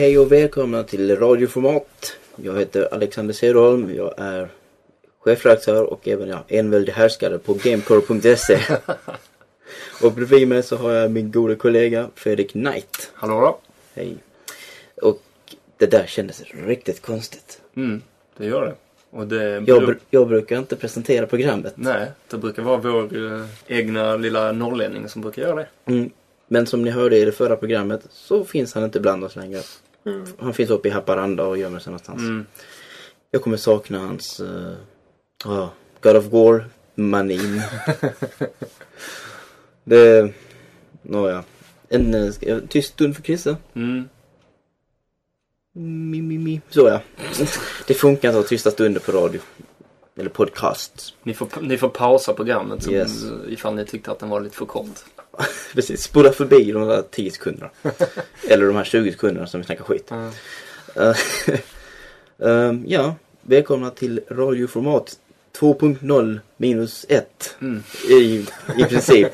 Hej och välkomna till radioformat. Jag heter Alexander Cederholm. Jag är chefredaktör och även ja, enväldig härskare på gamecore.se. och bredvid mig så har jag min gode kollega Fredrik Knight. Hallå då. Hej. Och det där kändes riktigt konstigt. Mm, det gör det. Och det Jag, br- jag brukar inte presentera programmet. Nej, det brukar vara vår eh, egna lilla norrlänning som brukar göra det. Mm. Men som ni hörde i det förra programmet så finns han inte bland oss längre. Han finns uppe i Haparanda och gömmer sig någonstans. Mm. Jag kommer sakna hans uh, God of War-manin. det... Nåja. En uh, tyst stund för Chrisse. Mm. Mi, mi, mi. Så ja. Det funkar inte att ha tysta stunder på radio. Eller podcast. Ni, får, ni får pausa programmet som, Yes. ifall ni tyckte att den var lite för kort. Precis, spola förbi de där 10 sekunderna. Eller de här 20 sekunderna som vi snackar skit. Mm. Ehm, ja, välkomna till radioformat 2.0 minus 1 Mm. i, i princip.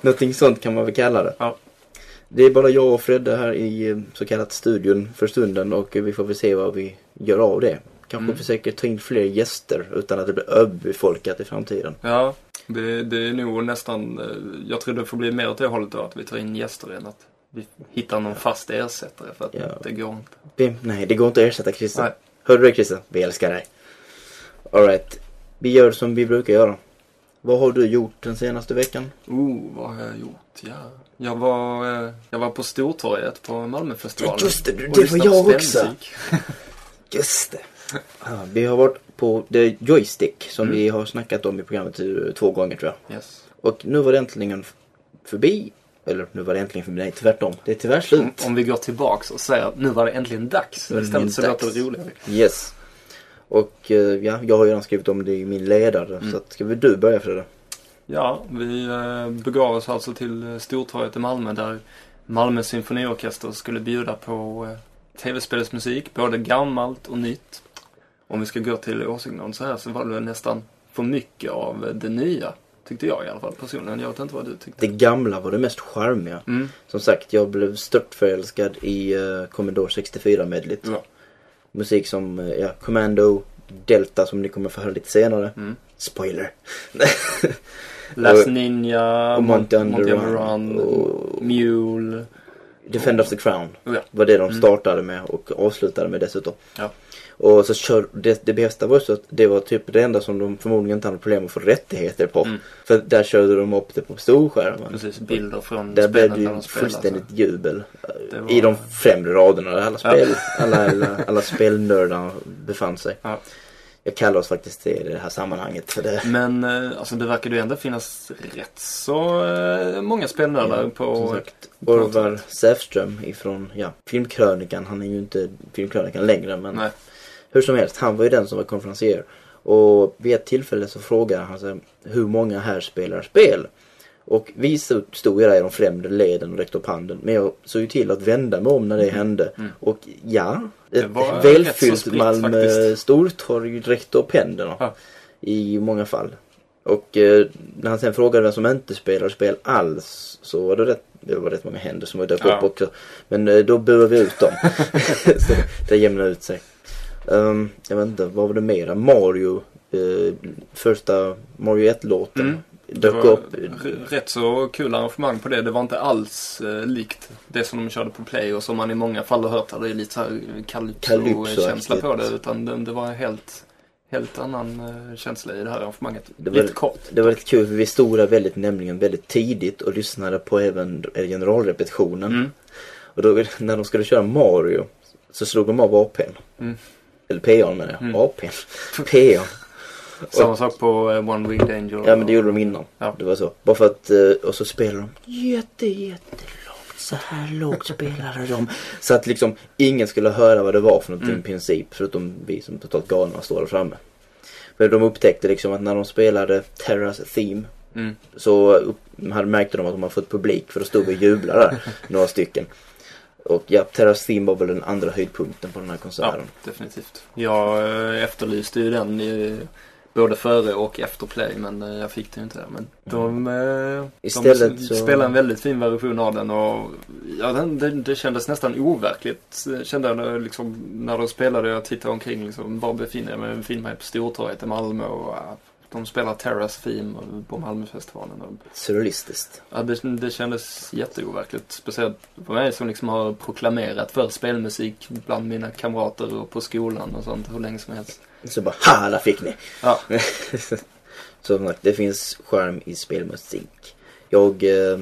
Någonting sånt kan man väl kalla det. Ja. Det är bara jag och Fredde här i eh, så kallat studion för stunden och vi får väl se vad vi gör av det. Kanske Mm. försöker ta in fler gäster utan att det blir överbefolkat i framtiden. Ja, det, det är nog nästan, eh, jag tror det får bli mer åt det hållet då, att vi tar in gäster än att vi hittar någon fast ersättare för att Ja. det går inte. Vem? Nej, det går inte att ersätta Christer. Nej. Hörde du det Christer? Vi älskar dig. Alright. Vi gör som vi brukar göra. Vad har du gjort den senaste veckan? Oh, vad har jag gjort? Ja. Jag var, eh, jag var på Stortorget på Malmöfestivalen. Just det, det var jag också. Just det. Ja, vi har varit på The Joystick som Mm. vi har snackat om i programmet eh, två gånger tror jag. Yes. Och nu var det äntligen förbi. Eller nu var det äntligen förbi. Nej, tvärtom. Det är tyvärr Om, slut. om vi går tillbaks och säger nu var det äntligen dags. Det Istället så dags. låter det roligare. Yes. Och eh, ja, jag har ju redan skrivit om det i min ledare. Mm. Så att, ska väl du börja Fredde? Ja, vi eh, begav oss alltså till Stortorget i Malmö där Malmö symfoniorkester skulle bjuda på tv-spelsmusik, både gammalt och nytt. Om vi ska gå till åsikten så här så var det nästan för mycket av det nya. Tyckte jag i alla fall personligen. Jag vet inte vad du tyckte. Det gamla var det mest charmiga. Mm. Som sagt, jag blev stört förälskad i uh, Commodore 64-medlet. Ja. Musik som uh, ja, Commando, Delta som ni kommer få höra lite senare. Mm. Spoiler. Last Ninja, och Monty Underrun och- Mule. Defend of the Crown ja. var det de Mm. startade med och avslutade med dessutom. Ja. Och så kör, det, det bästa var så att det var typ det enda som de förmodligen inte hade problem att få rättigheter på. Mm. För där körde de upp det på storskärmen. Precis, bilder från Där blev det ju fullständigt jubel. Det var- I de främre raderna där alla, Ja. spel, alla, alla, alla spelnördar befann sig. Ja. Jag kallar oss faktiskt det i det här sammanhanget. För det, Men eh, alltså det verkar ju ändå finnas rätt så eh, många spelnördar som på... sagt, Orvar Säfström ifrån ja, Filmkrönikan. Han är ju inte Filmkrönikan längre men Nej. Hur som helst. Han var ju den som var konferencier. Och vid ett tillfälle så frågade han sig hur många här spelar spel. Och vi stod ju där i de främre leden och räckte upp handen. Men jag såg ju till att vända mig om när det hände. Mm. Och ja, ett välfyllt spritt Malmö faktiskt. Stortorg räckte upp händerna. Ja. I många fall. Och eh, när han sen frågade vem som inte spelar spel alls så var det rätt, det var rätt många händer som var dök Ja. upp också. Men eh, då buade vi ut dem. så det jämnade ut sig. Um, jag vet inte, vad var det mera? Mario, eh, första Mario 1-låten. Mm. Det var upp. rätt så kul arrangemang på det. Det var inte alls eh, likt det som de körde på Play och som man i många fall har hört. Det är lite så här calypso-känsla Calypso-aktigt. på det. Utan det, det var helt, helt annan eh, känsla i det här arrangemanget. Det var- lite kort. Det var lite kul för vi stod där väldigt, nämligen väldigt tidigt och lyssnade på även generalrepetitionen. Mm. Och då när de skulle köra Mario så slog de av APn. Mm. Eller PA'n menar jag. Mm. APn. PA'n. Samma sak på eh, One Winged Angel. Ja men det gjorde de innan. Ja. Det var så. Bara för att, eh, och så spelade de jätte jättelågt. Så här lågt spelade de. Så att liksom ingen skulle höra vad det var för någonting Mm. i princip. Förutom vi som totalt galna står där framme. För de upptäckte liksom att när de spelade Terras Theme Mm. så upp, hade märkte de att de hade fått publik för då stod vi och jublade där. några stycken. Och ja, Terras Theme var väl den andra höjdpunkten på den här Ja, konserten. definitivt. Jag eh, efterlyste ju den i, både före och efter play men eh, jag fick det ju inte. Men de, eh, Istället de så- spelade en väldigt fin version av den och ja, den, det, det kändes nästan overkligt. eh, Kände jag när, liksom, när de spelade. Jag tittade omkring liksom, var befinner jag mig? Befinner mig på Stortorget i Malmö och ja, de spelar Terras Theme på Malmöfestivalen. Surrealistiskt. Ja, det, det kändes jätteoverkligt. Speciellt för mig som liksom har proklamerat för spelmusik bland mina kamrater och på skolan och sånt hur länge som helst. Så bara, ha, där fick ni! Ja, Så som sagt, det finns charm i spelmusik. Jag, eh,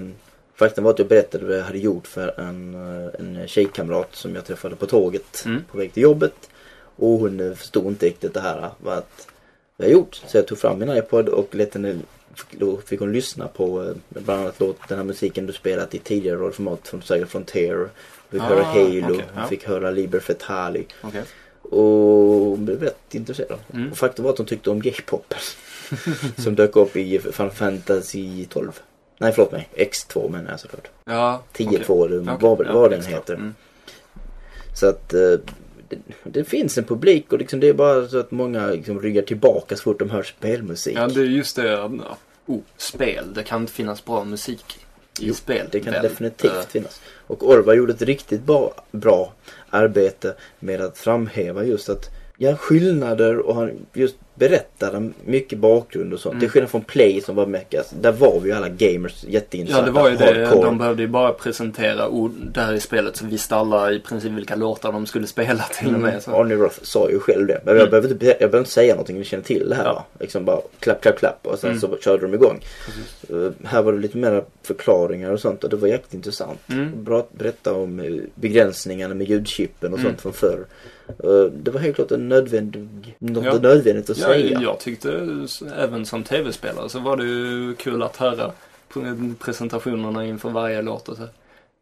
faktum var att jag berättade vad jag hade gjort för en, eh, en tjejkamrat som jag träffade på tåget Mm. på väg till jobbet. Och hon förstod inte riktigt det här vad att jag gjort. Så jag tog fram min iPod och lät henne, då fick hon lyssna på eh, bland annat låt, den här musiken du spelat i tidigare radioformat från Saga Frontier. Fick Ah, höra Halo, okej, ja. fick höra Liber Fatali. okej. Och hon blev rätt intresserad. Mm. Och faktum var att hon tyckte om J-pop. som dök upp i Final Fantasy 12. Nej förlåt mig, X2 menar jag såklart. Ja, 10-2 okej. eller Okej, vad, ja, den extra. heter. Mm. Så att eh, det, det finns en publik och liksom det är bara så att många liksom ryggar tillbaka så fort de hör spelmusik. Ja, det är just det. ja, Oh, spel. Det kan inte finnas bra musik i Jo, spel. Det kan väl? definitivt Eh, finnas. Och Orvar gjorde ett riktigt bra, bra arbete med att framhäva just att ja, skillnader och han just berättade mycket bakgrund och sånt. Mm. Till skillnad från Play som var mycket, alltså, där var vi ju alla gamers Ja, jätteintressanta. det var ju det. hardcore. De behövde ju bara presentera ord där i spelet så visste alla i princip vilka låtar de skulle spela till och med. Mm. Så. Arnie Roth sa ju själv det. Men jag Mm. behöver inte, jag behöver inte säga någonting, vi känner till det här. Ja. Liksom bara klapp, klapp, klapp och sen Mm. så körde de igång. Uh, här var det lite mer förklaringar och sånt och det var jäkligt intressant. Mm. Bra att berätta om eh, begränsningarna med ljudchippen och Mm. sånt från förr. Uh, det var helt klart en nödvändig, något Ja. nödvändigt att Ja, säga. jag tyckte även som tv-spelare så var det ju kul att höra pre- presentationerna inför varje låt och så.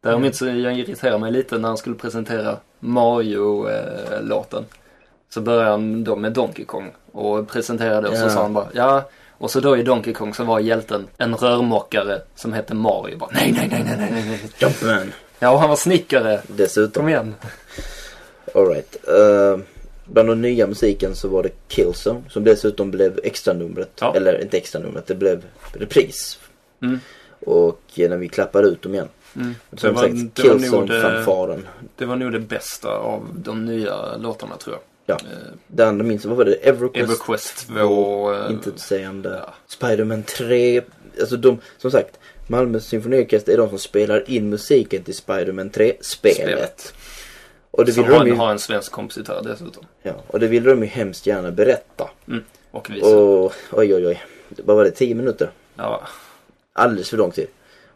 Däremot så jag irriterar mig lite när han skulle presentera Mario-låten. Så började han då med Donkey Kong och presenterade och så Ja. sa han bara ja. Och så då i Donkey Kong så var hjälten en rörmokare som hette Mario. Bara, nej, nej, nej, nej, nej, nej. Jumpman Ja, och han var snickare. dessutom. Kom igen. Alright. Uh, bland den nya musiken så var det Killzone som dessutom blev extra numret. Ja. Eller inte extra numret, det blev repris. Mm. Och eh, när vi klappade ut dem igen. Mm. Det, var, sagt, det, var nog det, var nog det bästa av de nya låtarna tror jag. Ja. Eh, Det andra minns vad var det? Everquest? Everquest 2. eh, Intetsägande. ja. Spiderman 3. Alltså de, som sagt. Malmö symfoniorkester är de som spelar in musiken till Spiderman 3-spelet. Spelet. Och det Som vill har, de ju, har en svensk kompositör dessutom. ja, och det vill de ju hemskt gärna berätta. Och visa. Och oj oj oj. Vad var det? 10 minuter? Ja. Alldeles för lång tid.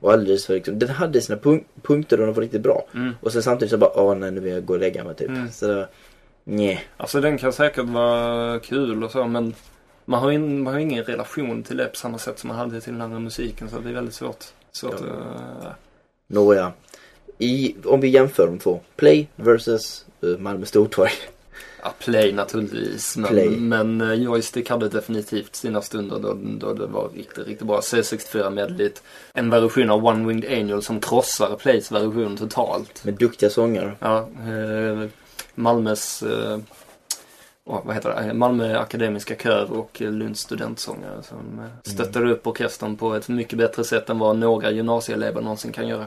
Och alldeles för liksom, den hade sina punk- punkter och de var riktigt bra. Mm. Och sen samtidigt så bara, åh nej nu vill jag gå och lägga mig typ. Mm. Så det, nej. Alltså den kan säkert vara kul och så men man har, in, man har ingen relation till det på samma sätt som man hade till den andra musiken så det är väldigt svårt. svårt Ja. att, Nåja. I, om vi jämför de två. Play versus uh, Malmö Stortorg. ja, play naturligtvis. Men, Play. men eh, joystick hade definitivt sina stunder då, då det var riktigt, riktigt bra. C64 medligt. En version av One Winged Angel som krossar Plays version totalt. Med duktiga sångare. Ja, eh, Malmös, eh, åh, vad heter det, Malmö Akademiska Kör och eh, Lunds studentsångare som eh, stöttar upp orkestern på ett mycket bättre sätt än vad några gymnasieelever någonsin kan göra.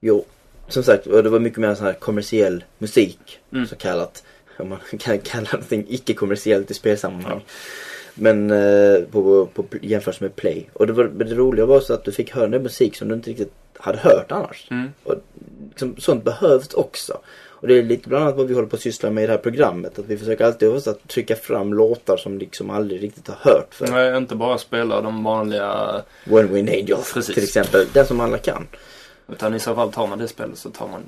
Jo. Som sagt, det var mycket mer sån här kommersiell musik. Mm. Så kallat. Om man kan kalla någonting icke-kommersiellt i spelsammanhang. Men eh, på, på, jämfört med Play. Och det, var, det roliga var så att du fick höra den musik som du inte riktigt hade hört annars. Mm. Och liksom, sånt behövs också. Och det är lite bland annat vad vi håller på att syssla med i det här programmet. Att vi försöker alltid också att trycka fram låtar som liksom aldrig riktigt har hört för. Nej, inte bara spela de vanliga, One Wind Angel Precis. till exempel. Den som alla kan. Utan i så fall tar man det spelet så tar man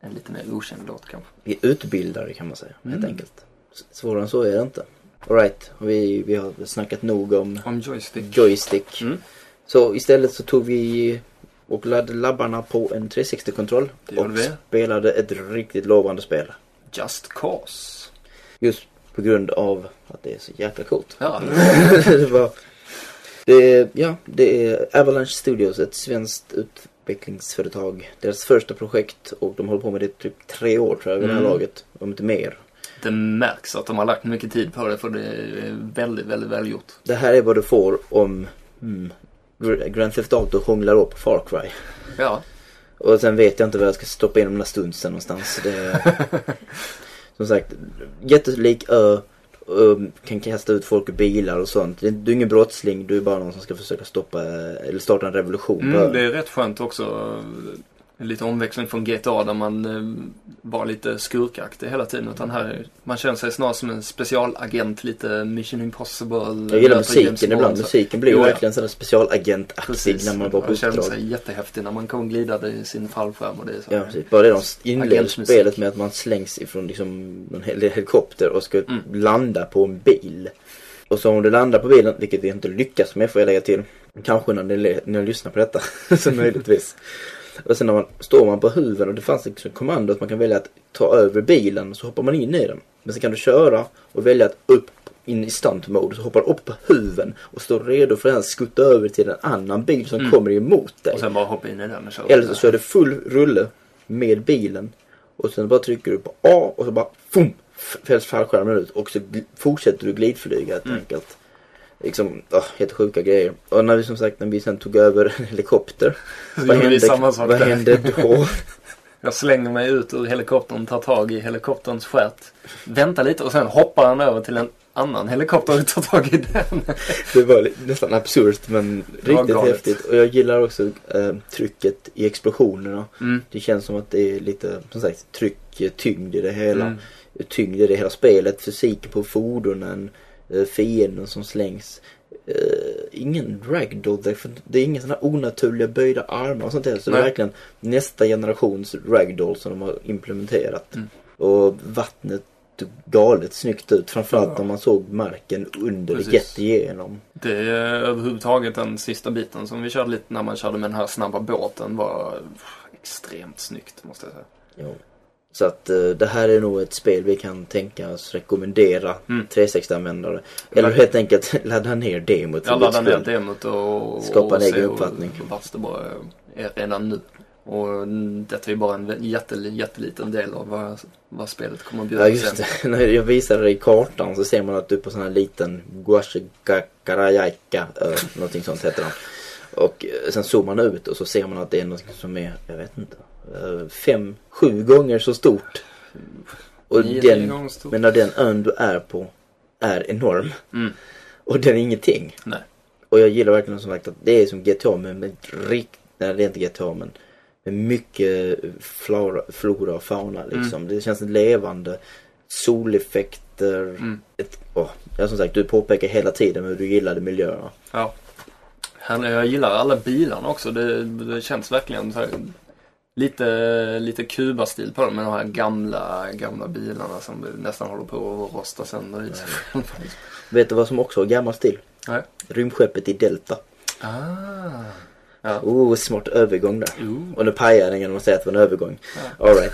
en lite mer okänd låt kanske. Vi är utbildare kan man säga. Helt Mm. enkelt. S- Svårare än så är det inte. Alright, vi, vi har snackat nog om Om joystick. joystick. Mm. Så istället så tog vi och laddade labbarna på en 360-kontroll. Det gjorde Och vi. spelade ett riktigt lovande spel. Just Cause. Just på grund av att det är så jäkla coolt. Ja, det var... Det ja, det är Avalanche Studios, ett svenskt utvecklingsföretag. Deras första projekt och de håller på med det i typ tre år tror jag vid det här Mm. laget. Om inte mer. det märks att de har lagt mycket tid på det för det är väldigt, väldigt välgjort. Det här är vad du får om mm, Gr- Grand Theft Auto hånglar upp Far Cry. Ja, Och sen vet jag inte vad jag ska stoppa in de där stunsen någonstans. Det är, som sagt, jättelik ö. och Kan kasta ut folk ur bilar och sånt. Du är ingen brottsling, du är bara någon som ska försöka stoppa eller starta en revolution. mm, det är rätt skönt också. Lite omväxling från GTA där man eh, var lite skurkaktig hela tiden. Utan här, man känner sig snarare som en specialagent, lite Mission Impossible. Jag gillar musiken ibland. Så- Musiken blir Jo, ja. verkligen sådär specialagentaktig när man var på man känner uppdrag. sig jättehäftig när man kom glidande i sin fallskärm och det är så. Ja, precis. Bara det de inleder spelet med att man slängs ifrån liksom någon hel- helikopter och ska Mm. landa på en bil. Och så om du landar på bilen, vilket vi inte lyckas med får jag lägga till. Kanske när ni, när ni lyssnar på detta. så möjligtvis. Och sen när man, står man på huven och det fanns liksom kommando att man kan välja att ta över bilen så hoppar man in i den. Men sen kan du köra och välja att upp in i stunt mode så hoppar du upp på huven och står redo för att skutta över till en annan bil som Mm. kommer emot dig. Och sen bara hoppa in i den och köra. Eller så kör du full rulle med bilen och sen bara trycker du på A och så bara fum, fälls fallskärmen ut och så fortsätter du glidflyga helt Mm. enkelt. Liksom, åh, helt sjuka grejer. Och när vi som sagt, när vi sen tog över en helikopter. Så vad hände, samma sak vad där. hände då? Jag slänger mig ut ur helikoptern, tar tag i helikopterns stjärt, väntar lite och sen hoppar han över till en annan helikopter och tar tag i den. Det var nästan absurt men riktigt galet. häftigt. Och jag gillar också eh, trycket i explosionerna. Mm. Det känns som att det är lite, som sagt, tryck, eh, tyngd i det hela. Mm. tyngd i det hela spelet. Fysiken på fordonen, fienden som slängs. Eh, ingen ragdoll, för det är inga sådana onaturliga böjda armar och sånt där. Så det är Nej. verkligen nästa generations ragdoll som de har implementerat. Mm. Och vattnet galet snyggt ut. Framförallt Ja. när man såg marken under Precis. det igenom. Det är överhuvudtaget den sista biten som vi körde lite när man körde med den här snabba båten var extremt snyggt måste jag säga. Jo. Så att eh, det här är nog ett spel vi kan tänka oss rekommendera Mm. 360-användare. Eller helt enkelt ladda ner demot. Laddar ditt ner demot och, Skapa en och egen uppfattning. hur vass det bara är redan nu. Och detta är bara en jättel, jätteliten del av vad, vad spelet kommer att bjuda Ja just sen. det. När jag visade dig kartan så ser man att du är på sån här liten Guashikarajaika ö, någonting sånt heter den. Och eh, sen zoomar man ut och så ser man att det är något som är, jag vet inte, eh, fem, sju gånger så stort. Och den, stort. men när den ön du är på är enorm. Mm. Och den är ingenting. Nej. Och jag gillar verkligen som sagt att det är som GTA men med rikt, nej det är inte GTA men med mycket flora, flora och fauna liksom. Det känns levande. Soleffekter. Mm. Ett, åh, ja, som sagt du påpekar hela tiden hur du gillade miljöerna. Ja. Jag gillar alla bilarna också. Det, det känns verkligen så här, lite, lite Kuba-stil på dem med de här gamla, gamla bilarna som nästan håller på att rosta sönder i sig. Vet du vad som också har gammal stil? Nej. Rymdskeppet i Delta. Ah. Ja. Oh, smart övergång där. Ooh. Och nu pajar den genom att säga att det var en övergång. Ja. Alright.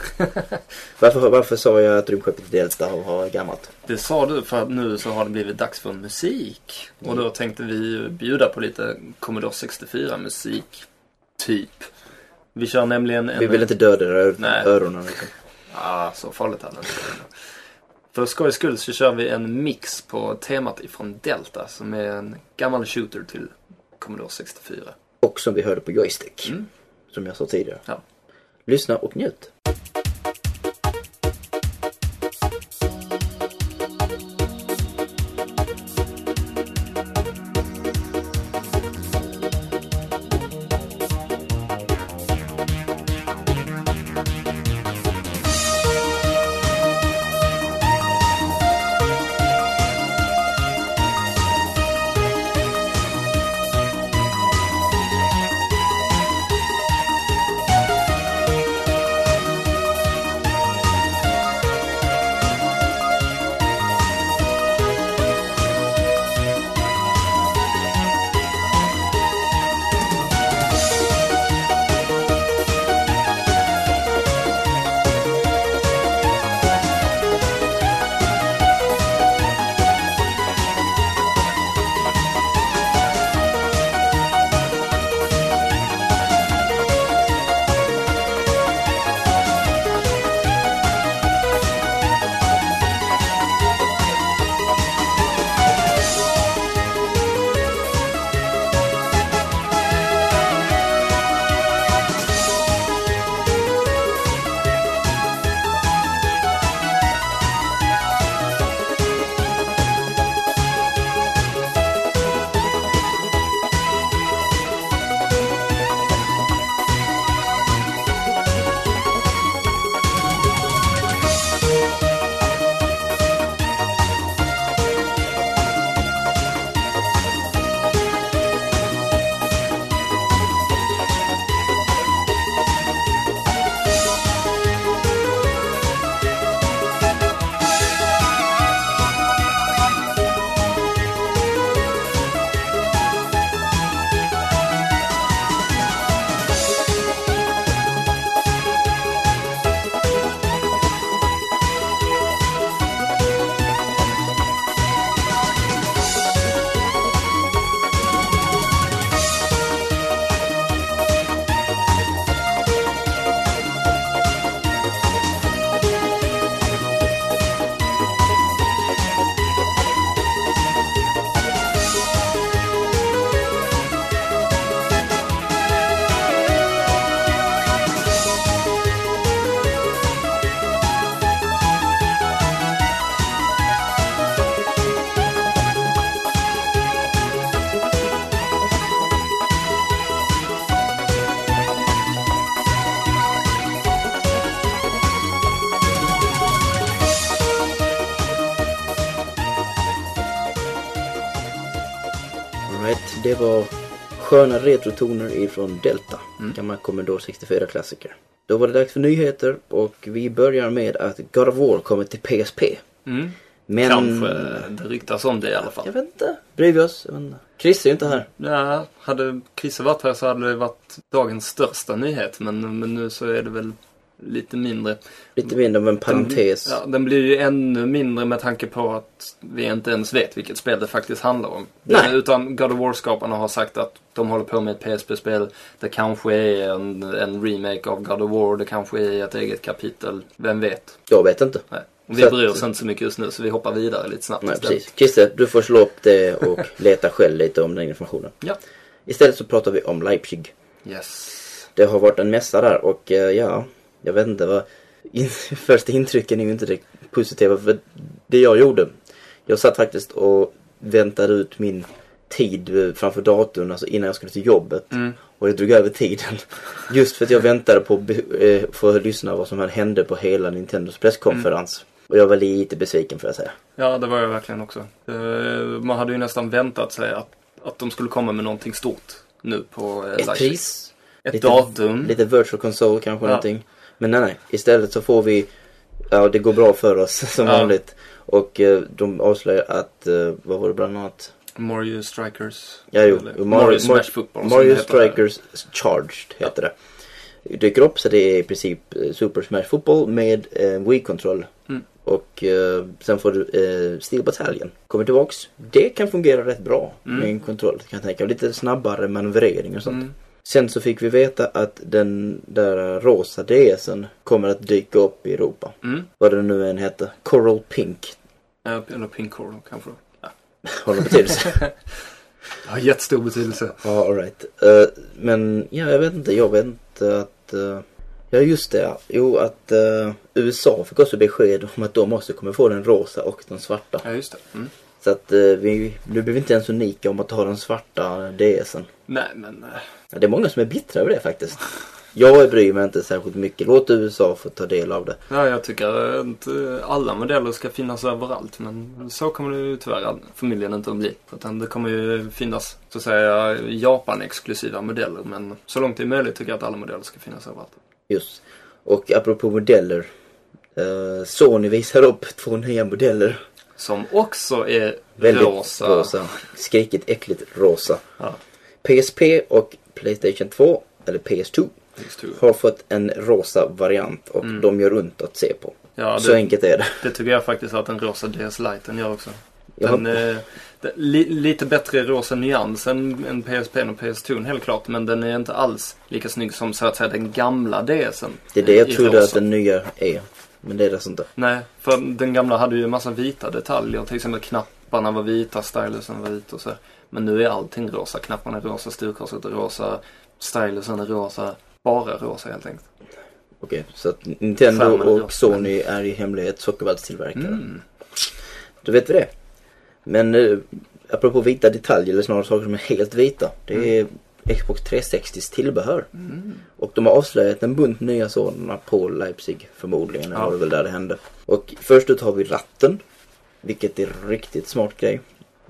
varför, varför sa jag att rymdskeppet i Delta har, gammalt? Det sa du för att nu så har det blivit dags för musik. Och då tänkte vi bjuda på lite Commodore 64 musik. Typ. Vi kör nämligen en... Vi vill inte döda Nej. öronen liksom. Ah, så farligt är det inte. För skojs skull så kör vi en mix på temat ifrån Delta som är en gammal shooter till Commodore 64. Och som vi hörde på joystick. Mm. Som jag sa tidigare. Ja. Lyssna och njut. Sköna retrotoner ifrån Delta. Mm. Gammal Commodore 64-klassiker. Då var det dags för nyheter och vi börjar med att God of War kommer till PSP. Mm. Men... Kanske det ryktas om det i alla fall. Jag vet inte. Bryr vi oss? Jag vet inte. Chris är ju inte här. Ja, hade Christer varit här så hade det varit dagens största nyhet. Men, men nu så är det väl lite mindre. Lite mindre av en parentes. Den, ja, den blir ju ännu mindre med tanke på att vi inte ens vet vilket spel det faktiskt handlar om. Nej. Utan God of War-skaparna har sagt att de håller på med ett PSP-spel. Det kanske är en, en remake av God of War. Det kanske är ett eget kapitel. Vem vet? Jag vet inte. Nej. Vi Så bryr oss inte så mycket just nu så vi hoppar vidare lite snabbt Nej, istället. precis. Christer, du får slå upp det och leta själv lite om den informationen. Ja. Istället så pratar vi om Leipzig. Yes. Det har varit en mässa där och eh, ja, jag vet inte vad... In, första intrycken är ju inte direkt positiva för det jag gjorde. Jag satt faktiskt och väntade ut min tid framför datorn, alltså innan jag skulle till jobbet. Mm. Och jag drog över tiden. Just för att jag väntade på att eh, få lyssna vad som hände på hela Nintendos presskonferens. Och jag var lite besviken får jag säga. Ja, det var jag verkligen också. Eh, Man hade ju nästan väntat sig att, att de skulle komma med någonting stort nu på eh, Ett pris, Ett lite- datum. lite virtual console kanske Ja. någonting. Men nej, nej. Istället så får vi, ja det går bra för oss som Ja. vanligt. Och eh, de avslöjar att, eh, vad var det bland annat? Mario Strikers. Ja, jo. Mario- Mario, Mar- Smash Football. Mario det. Strikers Charged heter det. Dyker upp så det är i princip eh, Super Smash Football med eh, Wii-kontroll. Mm. Och eh, sen får du eh, Steel Battalion. Kommer tillbaks. Det kan fungera rätt bra Mm. med en kontroll kan jag tänka. Lite snabbare manövrering och sånt. Mm. Sen så fick vi veta att den där rosa DSen kommer att dyka upp i Europa. Mm. Vad det nu än heter. Coral Pink. Ja, Eller Pink Coral kanske. Ja. Har någon betydelse? Har jättestor betydelse. ja, alright. Uh, men ja, jag vet inte. Jag vet inte att... eh, ja, just det. Jo, att eh, USA fick också besked om att de också kommer få den rosa och den svarta. Ja, just det. Mm. Så att vi, nu blir vi inte ens unika om att ha den svarta DSen. Nej, men... eh, Ja, det är många som är bittra över det faktiskt. Jag bryr mig inte särskilt mycket. Låt USA få ta del av det. Ja, jag tycker inte alla modeller ska finnas överallt. Men så kommer det ju tyvärr förmodligen inte att bli. Utan det kommer ju finnas, så att säga, Japan-exklusiva modeller. Men så långt det är möjligt tycker jag att alla modeller ska finnas överallt. Just. Och apropå modeller. Eh, Sony visar upp två nya modeller. Som också är Väldigt rosa. rosa. Skrikigt äckligt rosa. Ja, PSP och Playstation 2, eller PS2, just det. har fått en rosa variant och Mm. de gör ont att se på. Ja, Så det, enkelt är det. det tycker jag faktiskt att den rosa DS Liten gör också. Den, eh, det, li, lite bättre rosa nyans än, än PSP och PS2 helt klart. Men den är inte alls lika snygg som så att säga den gamla DSen. det är det jag trodde rosa. att den nya är. Men det är det alltså inte. Nej, för den gamla hade ju en massa vita detaljer. Till exempel knapparna var vita, stylusen var vit och så. Men nu är allting rosa. Knapparna är rosa, styrkorset är rosa, stylusen är rosa. Bara rosa helt enkelt. Okej, så att Nintendo och rosa. Sony är i hemlighet sockervaddstillverkare. Mm. Då vet vi det. Men eh, apropå vita detaljer, eller snarare saker som är helt vita. Det är Xbox 360s tillbehör. Mm. Och de har avslöjat en bunt nya sådana på Leipzig förmodligen. Det Ja. var det väl där det hände. Och först ut har vi ratten. Vilket är riktigt smart grej.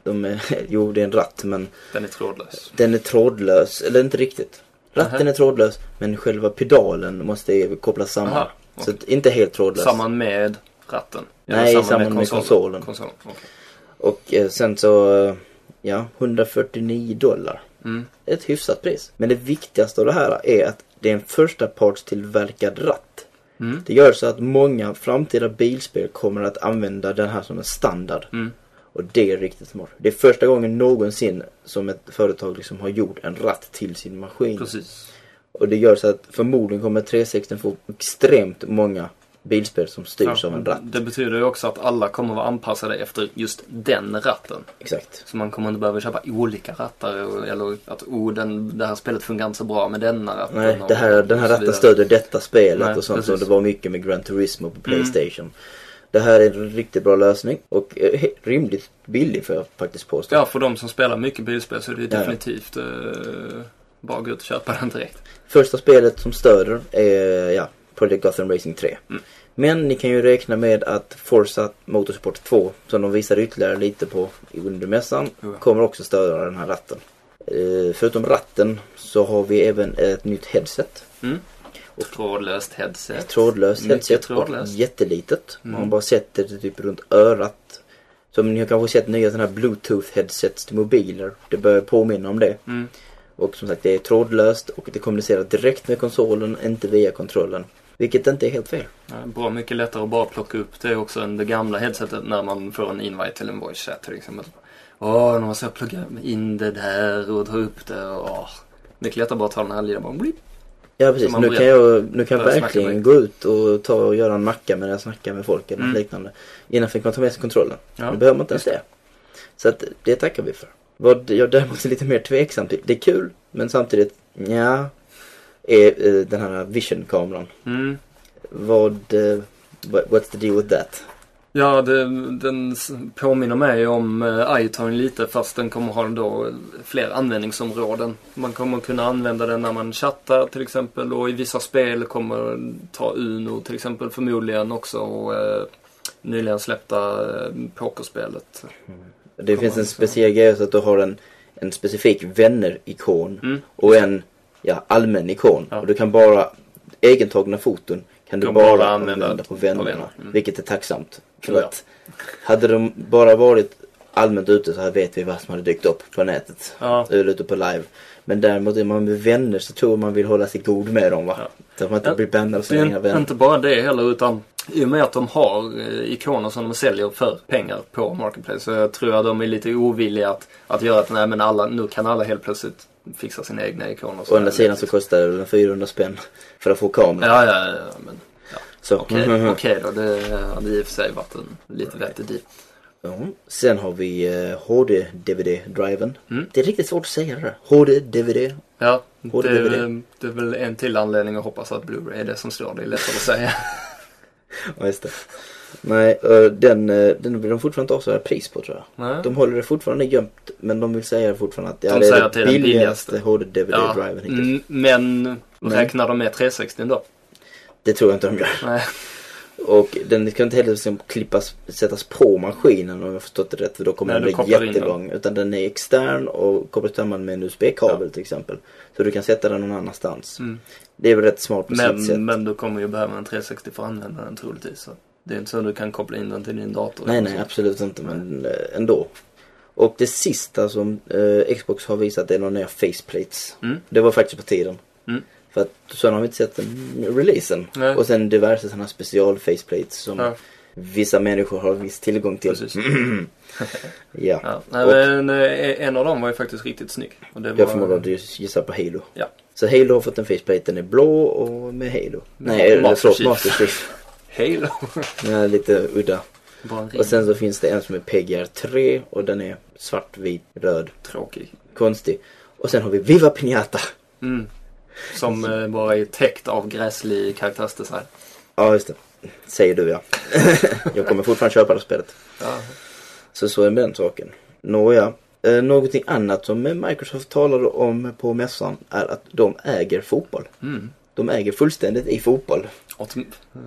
De är, jo, det är en ratt men Den är trådlös. den är trådlös. Eller inte riktigt. Ratten Nähä. är trådlös men själva pedalen måste kopplas samman. Aha, Så att inte helt trådlös. Samman med ratten? Nej, samman med konsolen. konsolen. okej. Och eh, sen så, eh, ja, 149 dollar. Mm. Ett hyfsat pris. Men det viktigaste av det här är att det är en första partstillverkad ratt. Mm. Det gör så att många framtida bilspel kommer att använda den här som en standard. Mm. Och det är riktigt smart. Det är första gången någonsin som ett företag liksom har gjort en ratt till sin maskin. Precis. Och det gör så att förmodligen kommer 360 få extremt många bilspel som styrs Ja, av en ratt. Det betyder ju också att alla kommer vara anpassade efter just den ratten. Exakt. Så man kommer inte behöva köpa olika rattar eller att oh, den, det här spelet fungerar inte så bra med denna ratten. Nej, och- det här, den här så ratten stödjer detta spelet Nej, och sånt som precis. det var mycket med Gran Turismo på Mm. Playstation. Det här är en riktigt bra lösning och eh, rimligt billig får jag faktiskt påstå. Ja, för de som spelar mycket bilspel så är det ja. definitivt eh, bara att gå ut och köpa den direkt. Första spelet som stöder är ja, Project Gotham Racing 3. Mm. Men ni kan ju räkna med att Forza Motorsport 2, som de visade ytterligare lite på under mässan, Ja. kommer också stödja den här ratten. Eh, förutom ratten så har vi även ett nytt headset. Mm. Trådlöst headset. Trådlöst Mycket headset och trådlöst. jättelitet. Man har Mm. bara sett det typ runt örat. Som ni har kanske sett nya sådana här bluetooth headsets till mobiler. Det börjar påminna om det. Mm. Och som sagt det är trådlöst och det kommunicerar direkt med konsolen, inte via kontrollen. Vilket inte är helt fel. Bra mycket lättare att bara plocka upp det också än det gamla headsetet när man får en invite till en voice chat till exempel. Åh, när man ska plugga in det där och dra upp det och åh. Mycket lättare bara ta den här lilla bara blip. Ja precis, nu kan jag, nu kan jag verkligen gå ut och ta och göra en macka medan jag snackar med folk eller Mm. liknande. Innan fick man ta med sig kontrollen. Ja, nu behöver man inte ens det. Så att det tackar vi för. Vad jag däremot är lite mer tveksam till, det är kul men samtidigt, ja är eh, den här vision-kameran. Mm. Vad, eh, what- what's the deal with that? Ja, det, den påminner mig om uh, iTone lite fast den kommer ha då fler användningsområden. Man kommer kunna använda den när man chattar till exempel och i vissa spel kommer ta Uno till exempel förmodligen också och uh, nyligen släppta uh, pokerspelet. Det Kommer finns en speciell grej så att du har en, en specifik vänner-ikon Mm. och en ja, allmän ikon. Ja. Och du kan bara, egentagna foton kan du Kan bara, bara använda, använda på vännerna. vänner. Mm. Vilket är tacksamt. För ja. att hade de bara varit allmänt ute så här vet vi vad som hade dykt upp på nätet. Ja, Eller ute på live. Men däremot är man med vänner så tror man vill hålla sig god med dem va? Ja. Så att man inte Ja, blir bannad av sina vänner. inte bara det heller utan i och med att de har eh, ikoner som de säljer för pengar på Marketplace så jag tror jag de är lite ovilliga att, att göra att nej men alla, nu kan alla helt plötsligt fixa sina egna ikoner. Å andra sidan så kostar det väl en 400 spänn för att få kameran. Ja, ja, ja, men Så. okej, okej då. Det hade i och för sig varit en lite vettig deal. Ja. Sen har vi eh, HD-DVD-driven. Mm. Det är riktigt svårt att säga det där. HD-DVD. Ja, det, HD-DVD. är- det är väl en till anledning att hoppas att Blu-ray är det som står. Det är lättare att säga. Ja, just det. Nej, eh, den, eh, den vill de fortfarande inte avslöja pris på tror jag. Nej. De håller det fortfarande gömt men de vill säga fortfarande att ja, De det säger är att det billigaste billigaste. HD-DVD-driven hittills. mm, men Men- räknar de med 360 då? Det tror jag inte de gör. Nej. Och den kan inte heller liksom klippas, sättas på maskinen om jag har förstått det rätt för då kommer Nej, den bli jättelång. Utan den är extern och kopplas samman med en USB-kabel till exempel. Så du kan sätta den någon annanstans. Mm. Det är väl rätt smart på sitt sätt. Men, men du kommer ju behöva en 360 för att använda den troligtvis. Så det är inte så du kan koppla in den till din dator. Nej, nej, absolut inte, men eh, ändå. Och det sista som eh, Xbox har visat är några nya faceplates. Mm. Det var faktiskt på tiden. Mm. För att sen har vi inte sett den releasen. Nej. Och sen diverse sådana special faceplates som Ja, vissa människor har viss tillgång till. ja. Ja. Nej, Och- men eh, en av dem var ju faktiskt riktigt snygg. Och det var... Jag förmodar att du gissar på Halo. Ja. Så Halo har fått en faceplate, den är blå och med Halo. Nej, Master förlåt. Master Chief. Halo. Den är lite udda. Och sen så finns det en som är PGR 3 och den är svart, vit, röd. Tråkig. Konstig. Och sen har vi Viva Piñata. Mm. Som eh, bara är täckt av gräslig karaktärsdesign. Ja, just det. Säger du ja. jag kommer fortfarande köpa det spelet. Ja. Så så är den saken. Nåja. Eh, någonting annat som Microsoft talade om på mässan är att de äger fotboll. Mm. De äger fullständigt i fotboll.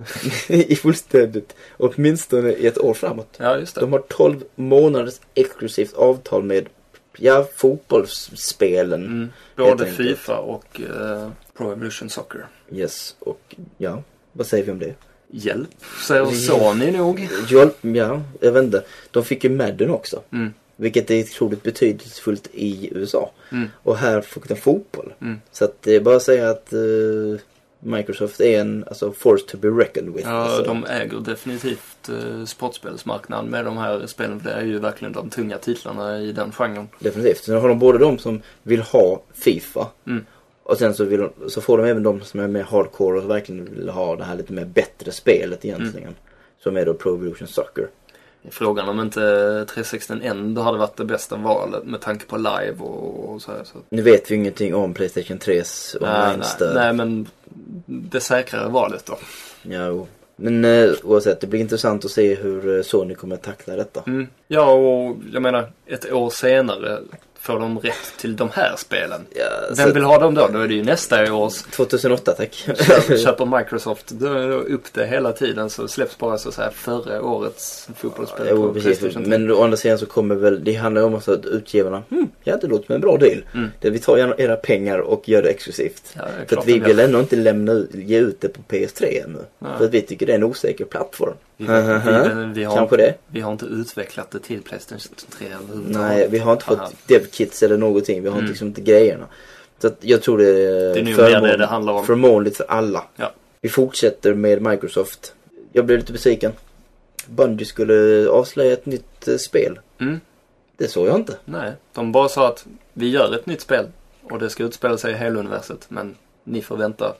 I fullständigt. Åtminstone i ett år framåt. ja, just det. De har 12 månaders exklusivt avtal med ja, fotbollsspelen. Mm. Både. Fifa och eh, Pro Evolution Soccer. Yes, och ja, vad säger vi om det? Hjälp, säger Sony nog. Ja, ja, jag vet inte. De fick ju Madden också. Mm. Vilket är otroligt betydelsefullt i USA. Mm. Och här fick de fotboll. Mm. Så att det är bara att säga att eh, Microsoft är en alltså, force to be reckoned with. Ja, alltså. de äger definitivt eh, sportspelsmarknaden med de här spelen. För det är ju verkligen de tunga titlarna i den genren. Definitivt. Sen har de både de som vill ha Fifa. Mm. Och sen så, de, så får de även de som är mer hardcore och verkligen vill ha det här lite mer bättre spelet egentligen. Som är då Pro Evolution Soccer. Frågan om inte 360 ändå hade varit det bästa valet med tanke på live och, och så här. Så. Nu vet vi ingenting om Playstation 3s Nej, nej, online-stöd. nej, men det säkrare valet då. Ja, jo. Men eh, oavsett, det blir intressant att se hur eh, Sony kommer att tackla detta. Mm. Ja, och jag menar ett år senare får de rätt till de här spelen. Ja, Vem vill ha dem då? Då är det ju nästa års 2008 tack. Köper- Köper Microsoft då, då upp det hela tiden så släpps bara så, så här förra årets fotbollsspel Jo, på precis. Playstation 3. Men å andra sidan så kommer väl, det handlar ju om att utgivarna, hmm, ja det låter som en bra deal. Mm. Det, vi tar gärna era pengar och gör det exklusivt. Ja, det För att vi vill ändå inte lämna ut, ge ut det på PS3 ännu. Ja. För att vi tycker det är en osäker plattform. Vi, vi, vi, vi, har, Kanske det. vi har inte utvecklat det till Playstation 3 överhuvudtaget. Nej, vi har inte fått dev-kits eller någonting. Vi har Mm. liksom inte grejerna. Så att jag tror det är, Det är nog förmån- mer det det handlar om. förmånligt för alla. Ja. Vi fortsätter med Microsoft. Jag blev lite besviken. Bungie skulle avslöja ett nytt eh, spel. Mm. Det såg jag inte. Nej, de bara sa att vi gör ett nytt spel och det ska utspela sig i Halo-universet. Men ni får vänta.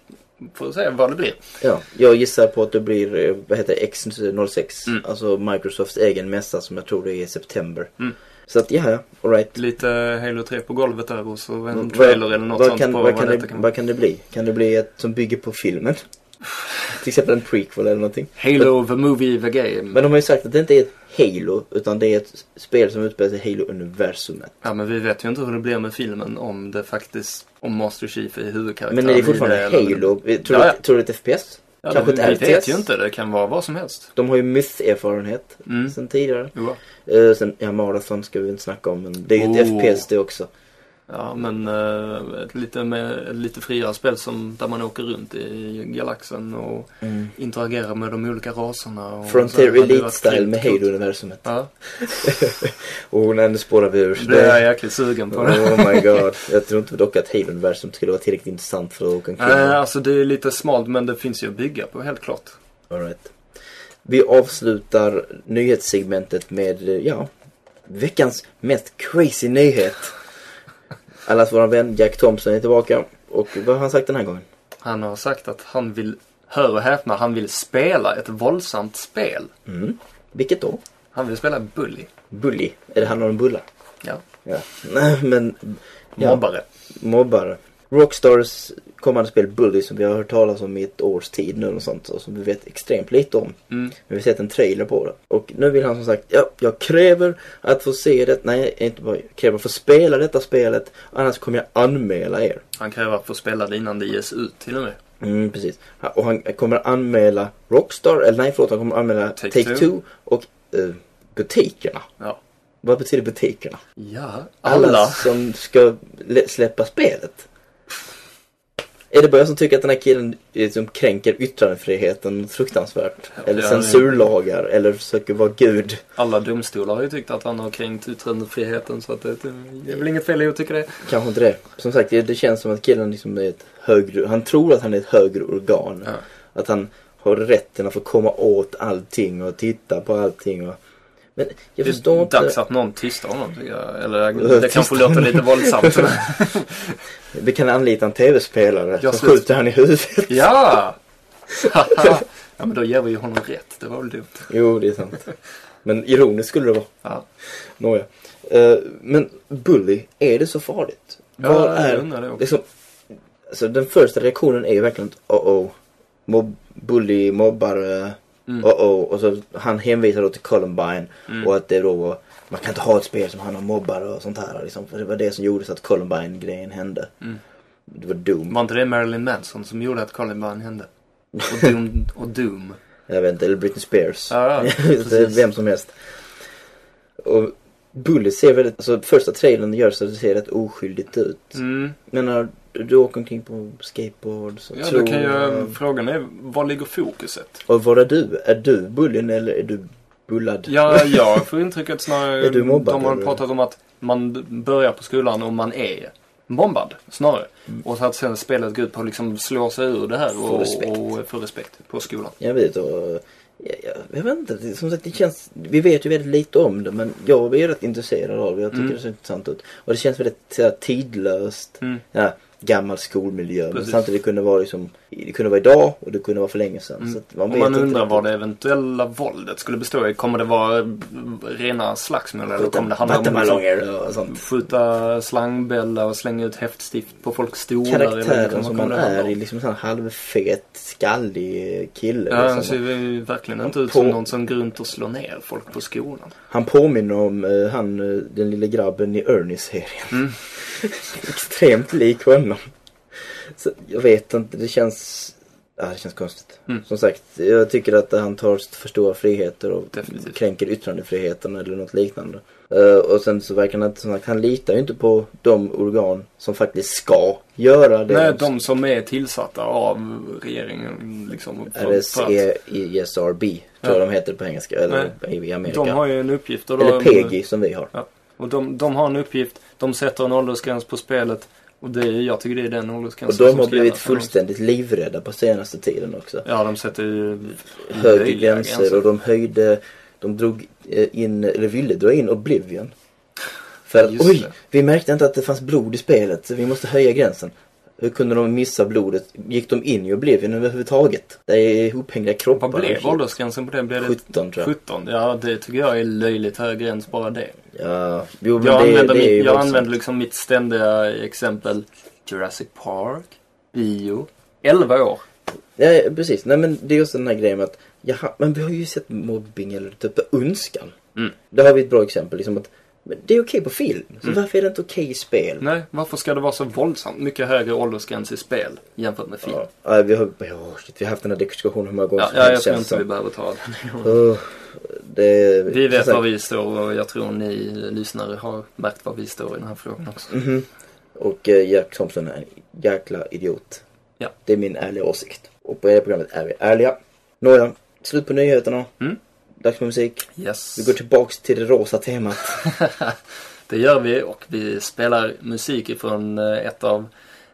Får se vad det blir. Ja, jag gissar på att det blir, eh, vad heter det, X06. Mm. Alltså Microsofts egen mässa som jag tror det är i september. Mm. Så att ja, ja, alright. Lite Halo 3 på golvet där och så en trailer eller något vad sånt kan, på vad, kan det, vad kan det bli? Kan det bli ett som bygger på filmen? Till exempel en prequel eller någonting. Halo the Movie the Game. Men de har ju sagt att det inte är ett Halo utan det är ett spel som utspelar sig i Halo-universumet. Ja men vi vet ju inte hur det blir med filmen om det faktiskt, om Master Chief är huvudkaraktären Men är det fortfarande eller- Halo? Tror, Ja, du, ja. tror du ett FPS? Ja, Kanske det, ett vi vet RTS? ju inte, det kan vara vad som helst. De har ju Myth-erfarenhet Mm. sen tidigare. Jo. Uh, sen, ja, Marathon ska vi inte snacka om men det är ju ett Oh. FPS det också. Ja men eh, ett lite, med, ett lite friare spel som, där man åker runt i galaxen och interagerar med de olika raserna. Och Frontier Elite-style med coolt. Halo-universumet. Ja, Och när nu spårar vi ur. det blir jag jäkligt sugen på. det. Oh my god. Jag tror inte dock att Halo-universum skulle vara tillräckligt intressant för att åka omkring. Nej, alltså det är lite smalt men det finns ju att bygga på helt klart. All right. Vi avslutar nyhetssegmentet med, eh, ja, veckans mest crazy nyhet. Allas våran vän Jack Thompson är tillbaka. Och vad har han sagt den här gången? Han har sagt att han vill, hör och häpna, han vill spela ett våldsamt spel. Mm. Vilket då? Han vill spela Bully. Bully? Är det handlar om bullar? Ja. Ja. Nej men, Ja. Mobbare. mobbare. Rockstars kommande spel Bully som vi har hört talas om i ett års tid nu och sånt. Och som vi vet extremt lite om. Mm. Men vi har sett en trailer på det. Och nu vill han som sagt, ja, jag kräver att få se det. Nej, inte bara kräver att få spela detta spelet. Annars kommer jag anmäla er. Han kräver att få spela det innan det ges ut till och med. Mm, precis. Och han kommer anmäla Rockstar, eller nej förlåt, han kommer anmäla Take-Two. Take-Two och eh, butikerna. Ja. Vad betyder butikerna? Ja, Alla, alla. som ska lä- släppa spelet. Är det bara jag som tycker att den här killen liksom kränker yttrandefriheten fruktansvärt? Ja, eller det är- censurlagar, eller försöker vara gud? Alla domstolar har ju tyckt att han har kränkt yttrandefriheten så att det, det är väl inget fel i att tycka det. Kanske inte det. Som sagt, det, det känns som att killen liksom är ett högre, han tror att han är ett högre organ. Ja. Att han har rätten att få komma åt allting och titta på allting. Och... Men jag Det förstår är inte. dags att någon tystar honom tycker jag. Eller Uh, det kanske låter lite våldsamt. Vi kan anlita en tv-spelare Jag som slut. skjuter han i huvudet. ja! ja men då ger vi ju honom rätt. Det var väl dumt. Jo, det är sant. Men ironiskt skulle det vara. Ja, Nåja. Eh, men Bully, är det så farligt? ja Vad jag är... undrar det också. Liksom, alltså den första reaktionen är ju verkligen att oh oh. Mob, bully, mobbare, Mm. oh oh. Och så han hänvisar då till Columbine. Mm. Och att det då var, man kan inte ha ett spel som handlar om mobbare och sånt här. Liksom, för det var det som gjorde så att Columbine-grejen hände. Mm. Det var Doom. Var inte det Marilyn Manson som gjorde att Columbine hände? Och Doom. Och Doom. Jag vet inte, eller Britney Spears. Ja, ja, vem som helst. Och Bully ser väldigt, alltså första trailern gör så att det ser rätt oskyldigt ut. Mm. Men när du åker omkring på skateboard så Ja, då kan ju, jag... frågan är, var ligger fokuset? Och vad är du? Är du bullyn eller är du bullad? Ja, jag får intrycket snarare, Är du mobbad, de har eller? pratat om att man börjar på skolan och man är mobbad, snarare. Och så att sen spelet går ut på att liksom slå sig ur det här Få och, respekt. och få respekt på skolan. Jag vet och... Jag, jag, jag vet inte, det- som sagt det känns... Vi vet ju väldigt lite om det men jag är rätt intresserad av det. Jag tycker Mm. det ser intressant ut. Och det känns väldigt så här, tidlöst. Mm. Ja, gammal skolmiljö. Men samtidigt kunde det vara liksom, det kunde vara idag och det kunde vara för länge sedan. Mm. Att man Om man undrar vad det eventuella våldet skulle bestå i. Kommer det vara rena slagsmål eller kommer det handla om liksom, och sånt. skjuta slangbällar och slänga ut häftstift på folks stolar? eller Karaktären liksom, vad som man är i liksom här halvfet, skallig kille. Ja, han liksom. ser ju verkligen inte ut som någon som går runt och slår ner folk på skolan. Han påminner om eh, han, eh, den lilla grabben i Ernie-serien. Mm. Extremt lik honom. Så jag vet inte, det känns... Ja, det känns konstigt. Mm. Som sagt, jag tycker att han tar för stora friheter och Definitivt. kränker yttrandefriheten eller något liknande. Eh, och sen så verkar han inte som att han litar ju inte på de organ som faktiskt ska göra det. Nej, de som är tillsatta av regeringen liksom. RSESRB tror jag de heter på engelska, eller i Amerika. De har ju en uppgift. Och Eller PEGI som vi har. Och de, de har en uppgift. De sätter en åldersgräns på spelet. Och det, jag tycker det är den Och åldersgränsen de som har blivit fullständigt livrädda på senaste tiden också. Ja, de sätter ju Högre löjliga gränser och de höjde, de drog eh, in, eller ville dra in Oblivion. För att Just oj, det. vi märkte inte att det fanns blod i spelet så vi måste höja gränsen. Hur kunde de missa blodet? Gick de in i Oblivion överhuvudtaget? Det är upphängda kroppar. Vad blev åldersgränsen på det? Blev det 17 tror jag. 17? Ja, det tycker jag är löjligt hög gräns bara det. Ja, jo men Jag, det, använder, det mitt, jag använder liksom mitt ständiga exempel Jurassic Park, bio, 11 år. Ja, precis. Nej men det är just den här grejen med att, jaha, men vi har ju sett mobbing eller typ önskan. Mm. Där har vi ett bra exempel. Liksom att, men det är okej på film. Så varför är det inte okej i spel? Nej, varför ska det vara så våldsamt mycket högre åldersgräns i spel jämfört med film? Ja, vi har, shit, vi har haft den här diskussionen hur många gånger Ja, som ja jag tror inte vi behöver ta den. Åh, det, Vi vet var vi står och jag tror ni lyssnare har märkt var vi står i den här frågan också. mhm. Och eh, Jack Thompson är en jäkla idiot. Ja. Det är min ärliga åsikt. Och på det programmet är vi ärliga. Nåja, slut på nyheterna. Mm. Dags för musik. Yes. Vi går tillbaks till det rosa temat. Det gör vi och vi spelar musik ifrån eh, ett av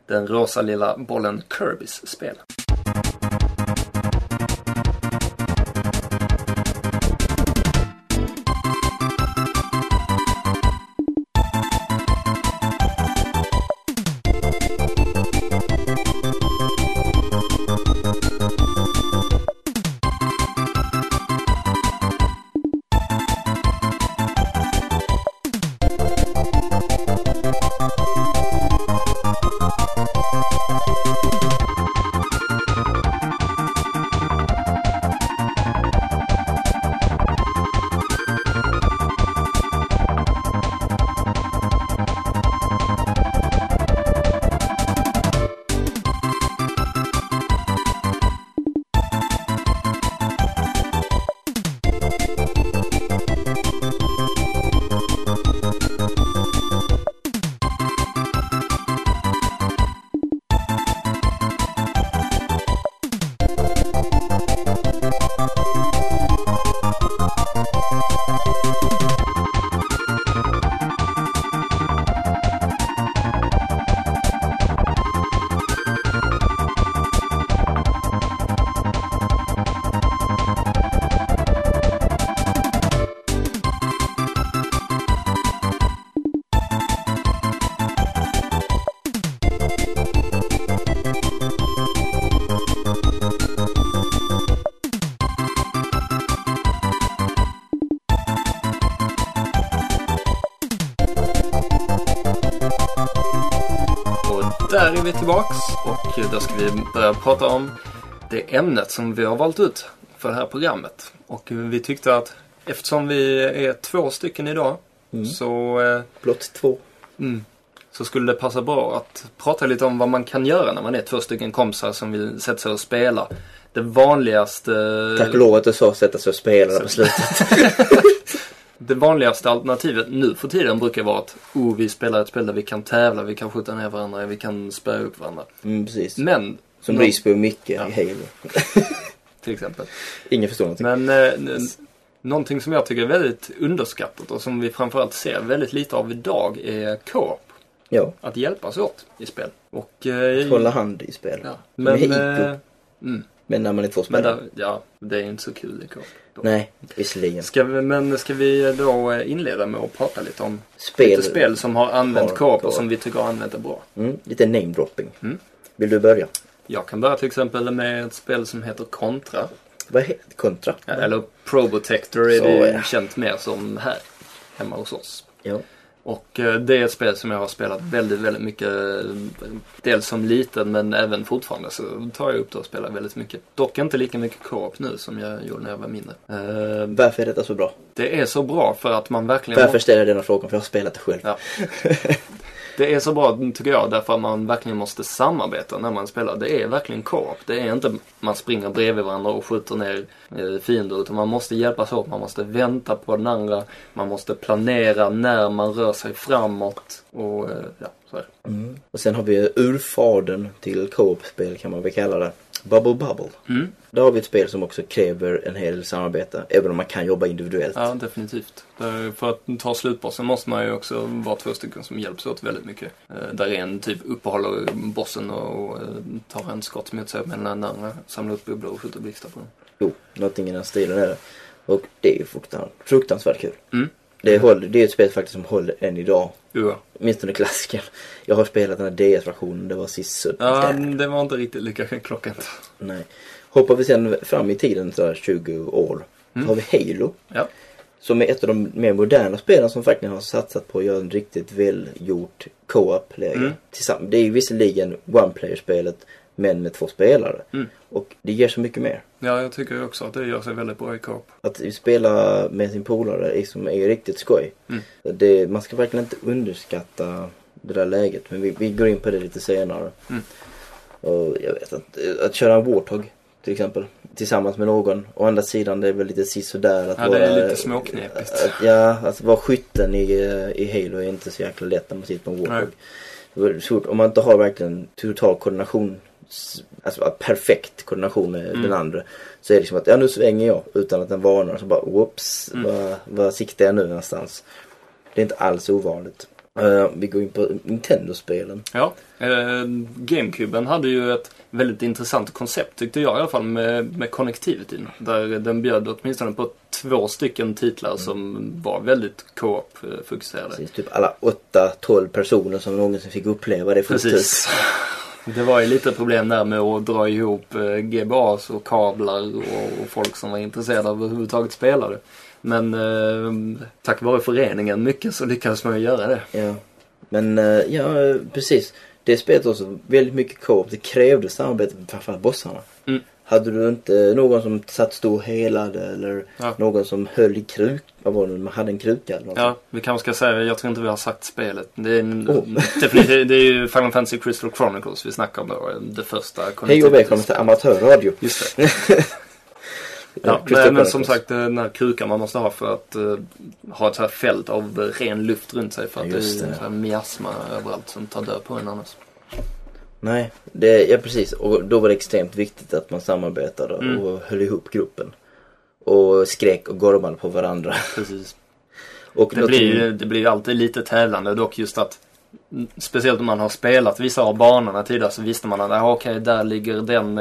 den rosa lilla bollen Kirbys spel. Är vi tillbaks och då ska vi börja prata om det ämnet som vi har valt ut för det här programmet. Och vi tyckte att eftersom vi är två stycken idag Mm. så, eh, Blott två. mm, så skulle det passa bra att prata lite om vad man kan göra när man är två stycken kompisar som vill sätta sig och spela. Det vanligaste... Tack och lov att du sa sätta sig och spela på slutet. Det vanligaste alternativet nu för tiden brukar vara att oh, vi spelar ett spel där vi kan tävla, vi kan skjuta ner varandra, vi kan spöa upp varandra. Mm, precis. Men, Som nå- Risby och Micke Ja. i Halo. till exempel. Ingen förstår någonting. Men eh, någonting som jag tycker är väldigt underskattat och som vi framförallt ser väldigt lite av idag är co-op. Ja, Att hjälpas åt i spel. Och, eh, hålla hand i spel. ja. Med Men, Ico. eh, mm. Men när man är två Men spelare. där, ja, det är inte så kul i co-op. då. Nej, visserligen. Ska vi, men ska vi då eh, inleda med att prata lite om Spel. lite spel som har använt co-op och som vi tycker har använt det bra? Mm, lite namedropping. Mm. Vill du börja? Jag kan börja till exempel med ett spel som heter Contra. Vad heter Kontra? Ja, Eller Probotector är Så, det ju ja. känt mer som här hemma hos oss. Ja. Och eh, det är ett spel som jag har spelat väldigt, väldigt mycket. eh, Dels som liten men även fortfarande så tar jag upp det och spelar väldigt mycket. Dock inte lika mycket co-op nu som jag gjorde när jag var mindre. Eh, Varför är detta så bra? Det är så bra för att man verkligen... Varför ställer jag denna frågan? För jag har spelat det själv. Ja. Det är så bra tycker jag därför att man verkligen måste samarbeta när man spelar. Det är verkligen co Det är inte man springer bredvid varandra och skjuter ner eh, fiender utan man måste hjälpas åt. Man måste vänta på den andra. Man måste planera när man rör sig framåt. Och eh, ja, så här. Mm. Och sen har vi urfadern till co-op-spel kan man väl kalla det. Bubble Bubble. Mm. Där har vi ett spel som också kräver en hel del samarbete. Även om man kan jobba individuellt. Ja, definitivt. För att ta slutbossen måste man ju också vara två stycken som hjälps åt väldigt mycket. Eh, där en typ uppehåller bossen och, eh, tar en skott mot sig medan den andra samlar upp bubblor och skjuter blixtar på dem. Jo, någonting i den stilen är det. Och det är ju fruktan- fruktansvärt kul. Mm. Det, håller, det är ett spel faktiskt som håller än idag. Jo. Åtminstone klassiken. Jag har spelat den här DS-versionen. Det var sist Ja, det var inte riktigt lika klockrent. Nej. Hoppar vi sen fram i tiden så här 20 år. Mm. Så har vi Halo. Ja. Som är ett av de mer moderna spelen som faktiskt har satsat på att göra en riktigt välgjort co-op-läge. Mm. Det är ju visserligen one-player-spelet men med två spelare. Mm. Och det ger så mycket mer. Ja, jag tycker också att det gör sig väldigt bra i co-op. Att spela med sin polare är, som är riktigt skoj. Mm. Det, man ska verkligen inte underskatta det där läget. Men vi, vi går in på det lite senare. Mm. Och jag vet att, att köra en Warthog till exempel. Tillsammans med någon. Å andra sidan det är väl lite sisådär att Ja, det är lite småknepigt. Att, ja, att vara skytten i, i Halo är inte så jäkla lätt när man sitter på en. Warthog. Om man inte har verkligen total koordination, alltså perfekt koordination med Mm. den andra. Så är det liksom att, ja nu svänger jag utan att den varnar. Så bara, whoops, Mm. vad, vad siktar jag nu någonstans? Det är inte alls ovanligt. Eh, vi går in på Nintendo-spelen. Ja, eh, GameCuben hade ju ett väldigt intressant koncept tyckte jag i alla fall med, med connectivityn. Där den bjöd åtminstone på två stycken titlar som var väldigt co-op-fokuserade. Precis, typ alla 8-12 personer som någonsin fick uppleva det. Precis. Det var ju lite problem där med att dra ihop eh, GBAs och kablar och, folk som var intresserade av överhuvudtaget spela det. Men eh, tack vare föreningen mycket så lyckades man ju göra det. Ja. Men eh, ja, precis. Det spelet också väldigt mycket co-op. Det krävde samarbete med framförallt bossarna. Mm. Hade du inte någon som satt stå och helade eller Ja. någon som höll i kruk... Vad var det? Man hade en kruka eller något. Ja, vi kanske ska säga, jag tror inte vi har sagt spelet. Det är, en, Oh. definitivt, det är ju Final Fantasy Crystal Chronicles vi snackar om då. Det första Hej och välkommen till amatörradio. Just det. Ja, Crystal men, men som sagt den här krukan man måste ha för att eh, ha ett så här fält av ren luft runt sig för att Just det är det. så här miasma överallt som tar död på en annars. Nej, det, ja precis. Och då var det extremt viktigt att man samarbetade Mm. och höll ihop gruppen. Och skrek och gormade på varandra. Precis. Och Det någonting- blir, ju- det blir ju alltid lite tävlande dock just att Speciellt om man har spelat vissa av banorna tidigare så visste man att ah, okej där ligger den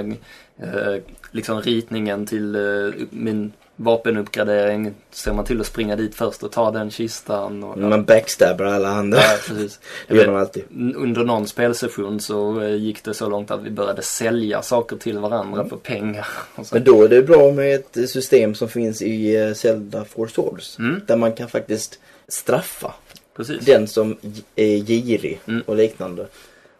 eh, liksom ritningen till eh, min vapenuppgradering. Ser man till att springa dit först och ta den kistan. Och, Man backstabbar alla andra. ja, precis. det gör man alltid. Under någon spelsession så eh, gick det så långt att vi började sälja saker till varandra för pengar. Men då är det bra med ett system som finns i eh, Zelda Four Swords. Mm. Där man kan faktiskt straffa Precis. den som är girig Mm. och liknande.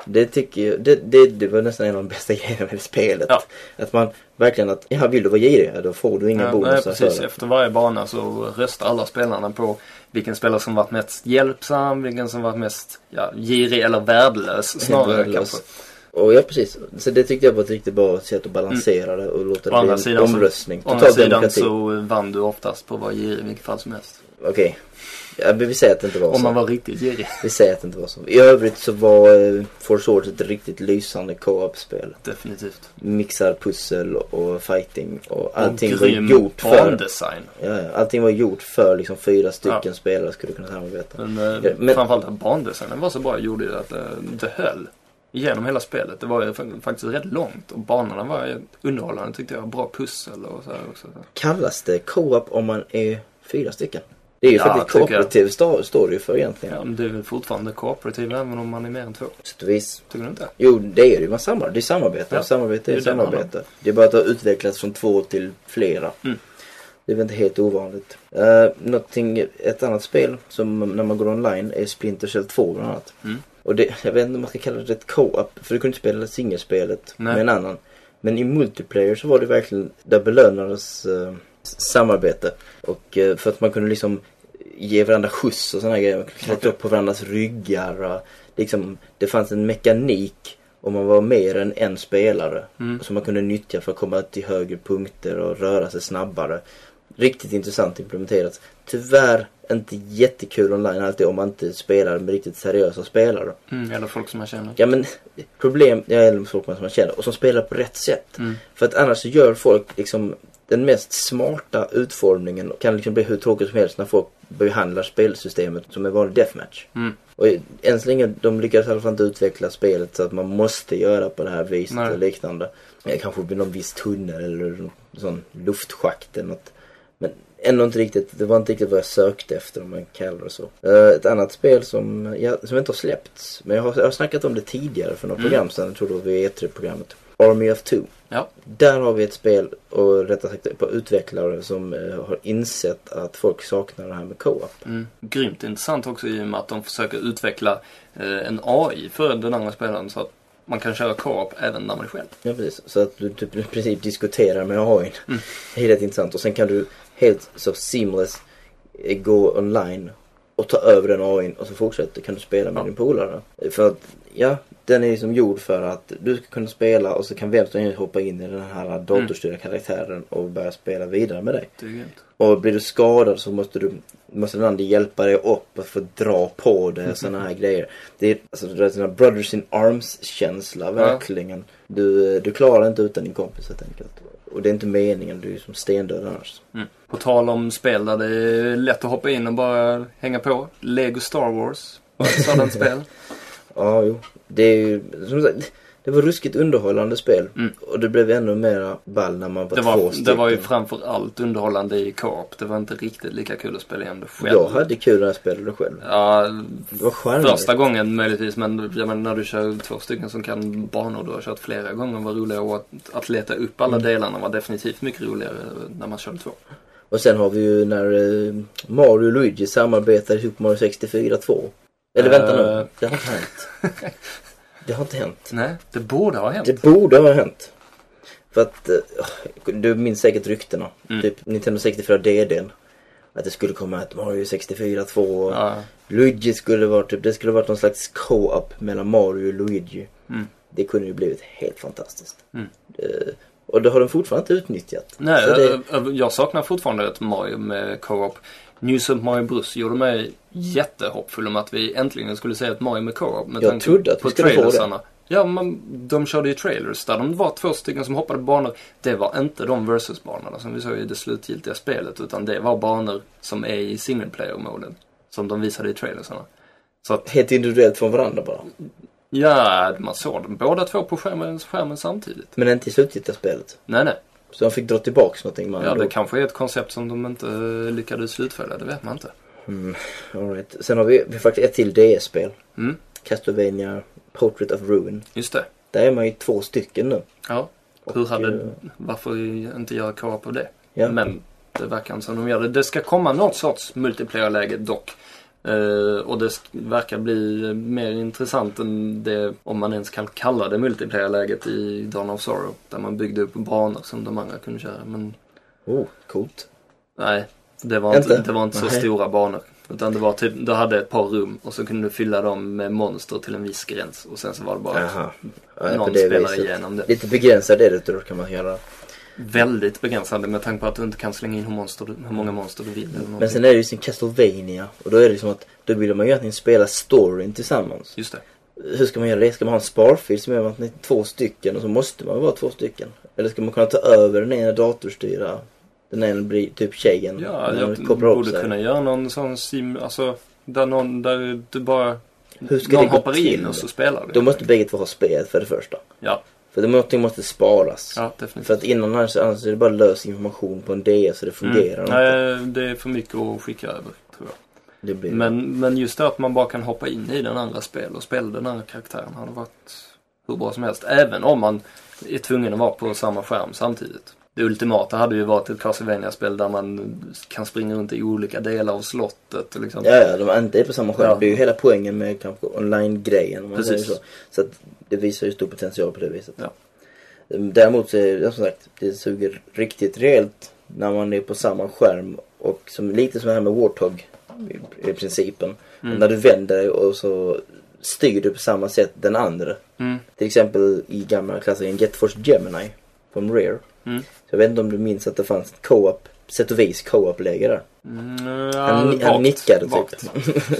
Det tycker jag, det, det, det var nästan en av de bästa grejerna med spelet. Ja. Att man verkligen att, ja vill du vara girig, då får du inga Ja, nej, bonusar precis. för det. Efter varje bana så röstar alla spelarna på vilken spelare som varit mest hjälpsam, vilken som varit mest ja, girig eller värdelös snarare värdelös. kanske. Och ja precis, så det tyckte jag var ett riktigt bra sätt att balansera det och låta Mm. Å det andra bli sidan en så- omröstning. Å andra sidan demokrati. så vann du oftast på att vara girig i vilket fall som helst. Okej. Ja, men vi säger att det inte var Om så. man var riktigt girig. Vi säger att det inte var så. I övrigt så var uh, Four Swords ett riktigt lysande co-op-spel. Definitivt. Mixar pussel och fighting och allting och var gjort för... bandesign. Ja, ja, allting var gjort för liksom fyra stycken Ja. spelare skulle kunna samarbeta. Men, eh, men- framförallt att bandesignen var så bra gjorde ju att eh, det höll. Genom hela spelet. Det var ju fa- faktiskt rätt långt och banorna var ju underhållande tyckte jag. Bra pussel och så här också. Kallas det co-op om man är fyra stycken? Det är ju Ja, faktiskt jag. står det ju för egentligen. Ja, men det är väl fortfarande cooperativ även om man är mer än två. Sätt vis. Tycker du inte? Jo, det är det ju. Man samar, det är samarbete. Ja, Samarbete är, det är det det samarbete. Det är bara att det har utvecklats från två till flera. Mm. Det är väl inte helt ovanligt. Uh, någonting, ett annat spel som när man går online är Splinter Cell 2 bland annat. Mm. Och det, jag vet inte om man ska kalla det ett co-op. För du kunde inte spela singelspelet Nej. med en annan. Men i multiplayer så var det verkligen, där belönades s- samarbete. Och eh, för att man kunde liksom ge varandra skjuts och sådana grejer. Man kunde klättra upp på varandras ryggar. Och liksom, det fanns en mekanik om man var mer än en spelare. Mm. Som man kunde nyttja för att komma till högre punkter och röra sig snabbare. Riktigt intressant implementerat. Tyvärr inte jättekul online alltid om man inte spelar med riktigt seriösa spelare. Mm, eller folk som man känner. Ja men problem, ja eller folk som man känner och som spelar på rätt sätt. Mm. För att annars så gör folk liksom den mest smarta utformningen kan liksom bli hur tråkigt som helst när folk behandlar spelsystemet som en vanlig deathmatch. Mm. Och än så länge, de lyckas i alla fall inte utveckla spelet så att man måste göra på det här viset Nej. och liknande. Eh, Kanske med någon viss tunnel eller någon sån luftschakt eller något. Men ändå inte riktigt, det var inte riktigt vad jag sökte efter om man kallar det så. Eh, ett annat spel som, ja, som inte har släppts, men jag har, jag har snackat om det tidigare för några Mm. program sedan, jag tror det var vid E3-programmet. Army of Two. Ja. Där har vi ett spel, och rättare sagt på utvecklare som eh, har insett att folk saknar det här med co-op. Mm. Grymt intressant också i och med att de försöker utveckla eh, en AI för den andra spelaren så att man kan köra co-op även när man är själv. Ja precis, så att du typ i princip diskuterar med AI. Mm. Det är rätt intressant. Och sen kan du helt så seamless eh, gå online och ta över den AI och så fortsätter kan du spela med Ja. din polare. För att, ja, den är ju som gjord för att du ska kunna spela och så kan vem som helst hoppa in i den här datorstyrda karaktären och börja spela vidare med dig. Och blir du skadad så måste du måste den andra hjälpa dig upp och få dra på dig och sådana här grejer. Det är alltså det är sån här brothers in arms känsla verkligen. Du, du klarar inte utan din kompis helt enkelt. Och det är inte meningen, du är ju som stendöd annars. Mm. På tal om spel där det är lätt att hoppa in och bara hänga på. Lego Star Wars var ett sådant spel. Ja, jo. Det är ju, som sagt, det var ruskigt underhållande spel. Mm. Och det blev ännu mera ball när man var Det två var, stycken. det var ju framför allt underhållande i co-op. Det var inte riktigt lika kul att spela igen det själv. Jag hade kul när jag spelade själv. Ja, Det var charmigt. första gången möjligtvis men jag menar, när du kör två stycken som kan banor du har kört flera gånger var roligare och att, att leta upp alla Mm. delarna var definitivt mycket roligare när man körde två. Och sen har vi ju när eh, Mario och Luigi samarbetar i Super Mario 64 2. Eller vänta nu, Eh. det har inte hänt. Det har inte hänt. Nej, det borde ha hänt. Det borde ha hänt. För att, eh, du minns säkert ryktena. Mm. Typ Nintendo 64 DDn. Att det skulle komma ett Mario 64 2. och Ja, Luigi skulle vara typ, det skulle varit någon slags co-op mellan Mario och Luigi. Mm. Det kunde ju blivit helt fantastiskt. Mm. Eh, och det har de fortfarande inte utnyttjat. Nej, det, ö- jag saknar fortfarande ett Mario med co-op. New Super Mario Bros gjorde mig jättehoppfull om att vi äntligen skulle se ett Mario co-op. Med Jag trodde att vi skulle få det. trailersarna. Ja, men de körde ju trailers där de var två stycken som hoppade banor. Det var inte de versus-banorna som vi såg i det slutgiltiga spelet. Utan det var banor som är i single player-moden. Som de visade i trailersarna. Så att, helt individuellt från varandra bara. ja, man såg dem båda två på skärmen, skärmen samtidigt. Men inte i slutgiltiga spelet. Nej, nej. Så de fick dra tillbaks någonting man Ja, det kanske är ett koncept som de inte eh, lyckades slutfölja, det vet man inte. Mm, all right. Sen har vi, vi har faktiskt ett till DS-spel. Mm, Castlevania Portrait of Ruin. just det. Där är man ju två stycken nu. Ja. Och, Hur hade, eh, varför inte göra co-op av det? Ja. Men det verkar inte som de gör det. Det ska komma något sorts multiplayer-läge dock. Eh, och det verkar bli mer intressant än det, om man ens kan kalla det multiplayer-läget i Dawn of Sorrow. Där man byggde upp banor som de andra kunde köra. Men Oh, coolt. nej, det var inte, Inte? det var inte så Nej. stora banor. Utan det var typ, du hade ett par rum och så kunde du fylla dem med monster till en viss gräns. Och sen så var det bara Jaha. Ja, någon det spelar viset. igenom det. Lite begränsad är det då kan man göra. Väldigt begränsande med tanke på att du inte kan slänga in hur, monster, hur många monster du vill. Eller Men sen är det ju sin Castlevania och då är det som att då vill man ju egentligen spela storyn tillsammans. Just det. Hur ska man göra det? Ska man ha en sparfil som är att ni är två stycken och så måste man vara två stycken? Eller ska man kunna ta över den ena datorstyra? Den ena blir typ tjejen. Ja, jag borde kunna göra någon sån sim, alltså där någon, där du bara hur ska Någon det gå hoppar till? in och så spelar du. Då måste bägge två ha spelet för det första. Ja, För någonting måste sparas. ja För att innan annars, annars är det bara lös information på en DS så det fungerar inte. Nej, det är för mycket att skicka över, tror jag. Det blir Men, men just det att man bara kan hoppa in i den andra spel och spela den andra karaktären hade varit hur bra som helst. Även om man är tvungen att vara på samma skärm samtidigt. Det ultimata hade ju varit ett Castlevania-spel där man kan springa runt i olika delar av slottet. Liksom. Ja, ja, de är inte på samma skärm. Ja. Det är ju hela poängen med kanske online-grejen Precis. så. Så att det visar ju stor potential på det viset. Ja. Däremot så är det som sagt, det suger riktigt rejält när man är på samma skärm och som, lite som det här med Warthog i, i principen. Mm. När du vänder dig och så styr du på samma sätt den andra. Mm. Till exempel i gamla klassikern Get Force Gemini från Rare. Mm. Jag vet inte om du minns att det fanns ett co-op, sätt och vis co-op-läge där. Mm, Han, ni- han nickade typ.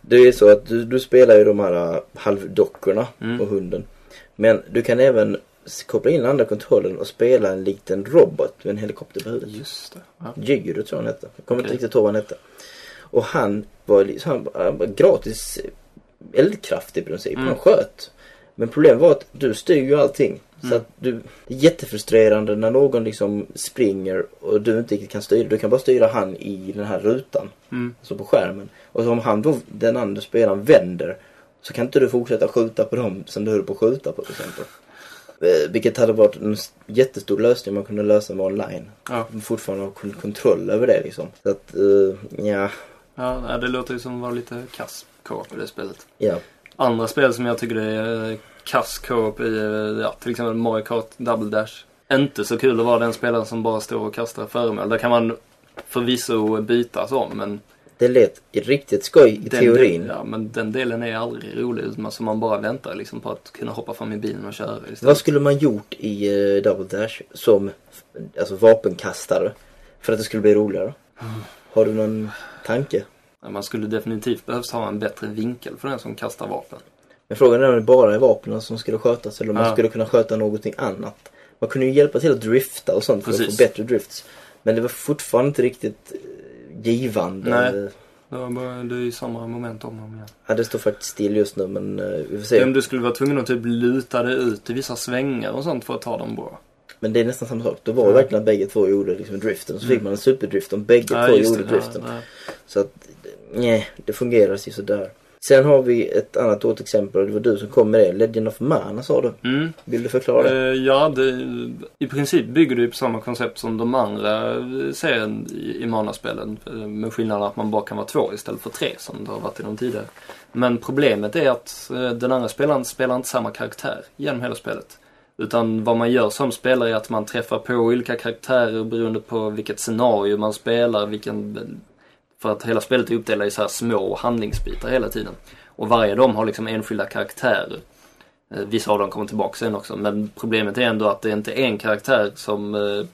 det är så att du, du spelar ju de här äh, halvdockorna Mm. och hunden. Men du kan även koppla in andra kontrollen och spela en liten robot med en helikopter på huvudet. Just det. Ja. Jiguro tror jag han hette. Jag kommer inte Okej. riktigt ihåg vad han hette. Och han var, han, han var gratis eldkraft i princip. Mm. Han sköt. Men problemet var att du styr ju allting. Så Mm. att du, det är jättefrustrerande när någon liksom springer och du inte riktigt kan styra. Du kan bara styra han i den här rutan. Mm. Alltså på skärmen. Och så om han då, den andra spelaren vänder. Så kan inte du fortsätta skjuta på dem som du höll på att skjuta på till exempel. Eh, Vilket hade varit en jättestor lösning man kunde lösa med online. Ja. Fortfarande ha kon- kontroll över det liksom. Så att, eh, ja, Ja, det låter ju som att vara lite kass co-op i det spelet. ja. Andra spel som jag tycker det är eh, kass co-op i, eh, ja, till exempel Mario Kart Double Dash. Inte så kul att vara den spelaren som bara står och kastar föremål. Där kan man förvisso bytas om, men Det lät riktigt skoj i teorin. Ja, men den delen är aldrig rolig. Så man bara väntar liksom på att kunna hoppa fram i bilen och köra istället. Vad skulle man gjort i uh, Double Dash som alltså, vapenkastare? För att det skulle bli roligare? Har du någon tanke? Man skulle definitivt behövt ha en bättre vinkel för den som kastar vapen. Men frågan är om det bara är vapnen som skulle skötas eller om man Ja. skulle kunna sköta någonting annat. Man kunde ju hjälpa till att drifta och sånt för att Precis. få bättre drifts. Men det var fortfarande inte riktigt eh, givande. Nej. Det, var bara, det är ju samma moment om och om igen. Ja, det står faktiskt still just nu men eh, vi får se. Om du skulle vara tvungen att typ luta dig ut i vissa svängar och sånt för att ta dem bra. Men det är nästan samma sak. Det var Ja. verkligen att bägge två gjorde liksom driften. Och så fick Mm. man en superdrift om bägge Ja, två gjorde det. driften. Ja, ja. Så att, nej, det fungerar ju sådär. Sen har vi ett annat återexempel. Det var du som kom med det. Legend of Mana sa du. Mm. Vill du förklara det? Eh, ja, det, i princip bygger det på samma koncept som de andra eh, serien i, i Mana-spelen. eh, Med skillnaden att man bara kan vara två istället för tre som det har varit i de tidigare. Men problemet är att den andra spelaren spelar inte samma karaktär genom hela spelet. Utan vad man gör som spelare är att man träffar på olika karaktärer beroende på vilket scenario man spelar, vilken... För att hela spelet är uppdelat i så här små handlingsbitar hela tiden. Och varje av dem har liksom enskilda karaktärer. Eh, vissa av dem kommer tillbaka sen också, men problemet är ändå att det inte är en karaktär som eh,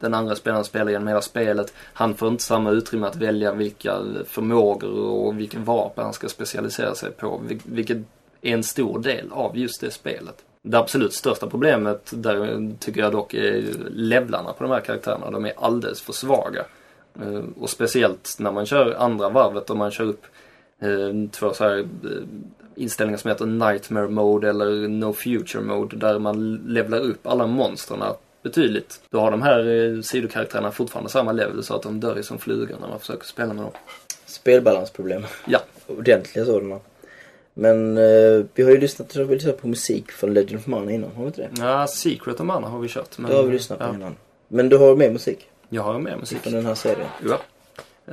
den andra spelaren spelar genom hela spelet. Han får inte samma utrymme att välja vilka förmågor och vilken vapen han ska specialisera sig på, vilket är en stor del av just det spelet. Det absolut största problemet där tycker jag dock är levlarna på de här karaktärerna. De är alldeles för svaga. Eh, Och speciellt när man kör andra varvet och man kör upp eh, två så här eh, inställningar som heter Nightmare Mode eller No Future Mode där man levlar upp alla monstren betydligt. Då har de här sidokaraktärerna fortfarande samma level så att de dör som flugor när man försöker spela med dem. Spelbalansproblem. Ja. Ordentliga sådana. Men eh, vi har ju lyssnat, vi har lyssnat på musik från Legend of Mana innan. Har vi inte det? Ja, Secret of Mana har vi kört. Men, Det har vi lyssnat på ja, innan. Men du har med musik Jag har med musik. från den här serien. Ja.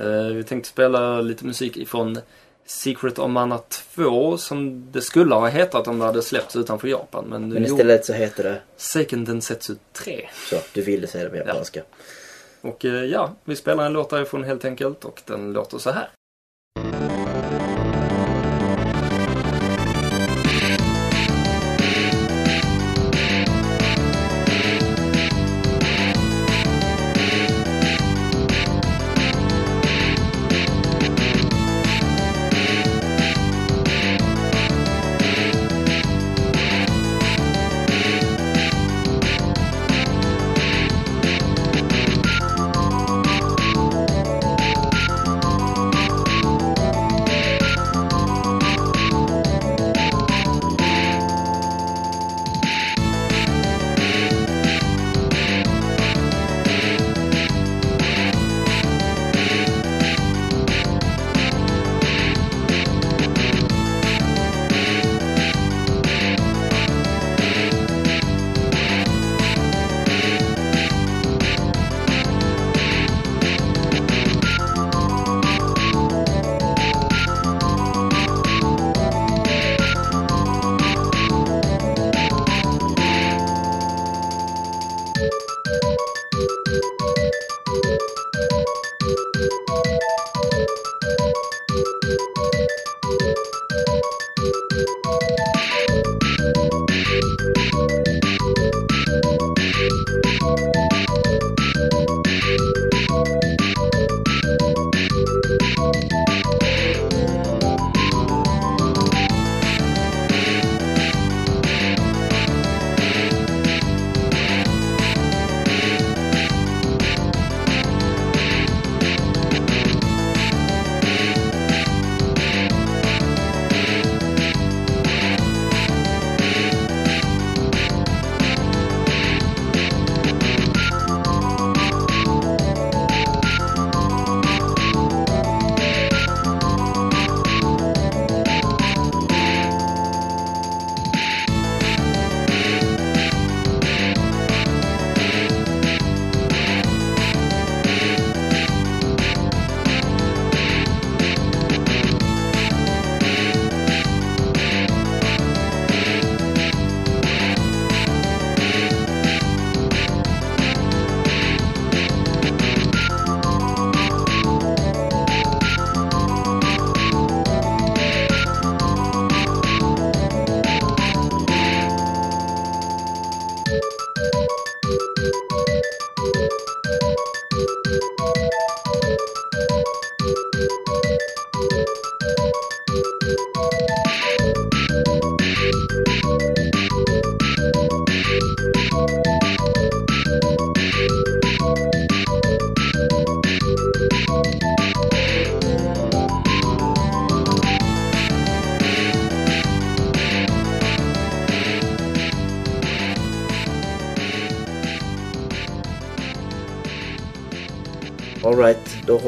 Eh, vi tänkte spela lite musik ifrån Secret of Mana 2 som det skulle ha hetat om det hade släppts utanför Japan. Men, Men istället så heter det, Seiken Densetsu 3. så du ville säga det på japanska. Och eh, ja, vi spelar en låt därifrån helt enkelt och den låter så här.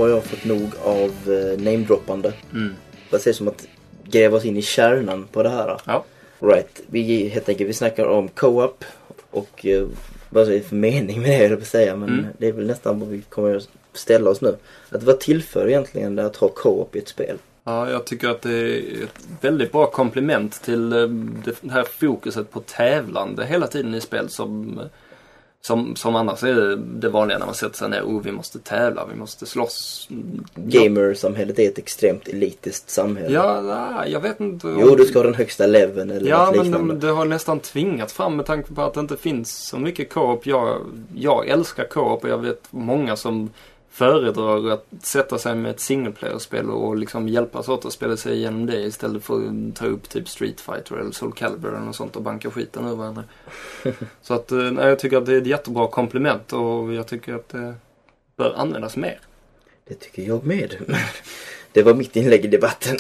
Har jag fått nog av eh, namedroppande. Mm. Det ser som att gräva oss in i kärnan på det här. Ja. Right, vi helt enkelt vi snackar om co-op och eh, vad är det för mening med det jag på att säga men Mm. det är väl nästan vad vi kommer att ställa oss nu. Att vad tillför egentligen det att ha co-op i ett spel? Ja, jag tycker att det är ett väldigt bra komplement till eh, det här fokuset på tävlande hela tiden i spel som, som, som annars är det, vanliga när man sätter sig ner. Oh, vi måste tävla, vi måste slåss. Gamersamhället är ett extremt elitiskt samhälle. Ja, nej, jag vet inte. om- Jo, du ska ha den högsta leveln eller Ja, något men liknande. de, det har nästan tvingat fram med tanke på att det inte finns så mycket co-op. Jag, jag älskar co-op och jag vet många som föredrar att sätta sig med ett single player-spel och liksom hjälpas åt att spela sig igenom det istället för att ta upp typ Street Fighter eller Soul Calibur eller något sånt och banka skiten ur varandra. så att, eh, nej, jag tycker att det är ett jättebra komplement och jag tycker att det bör användas mer. Det tycker jag med. det var mitt inlägg i debatten.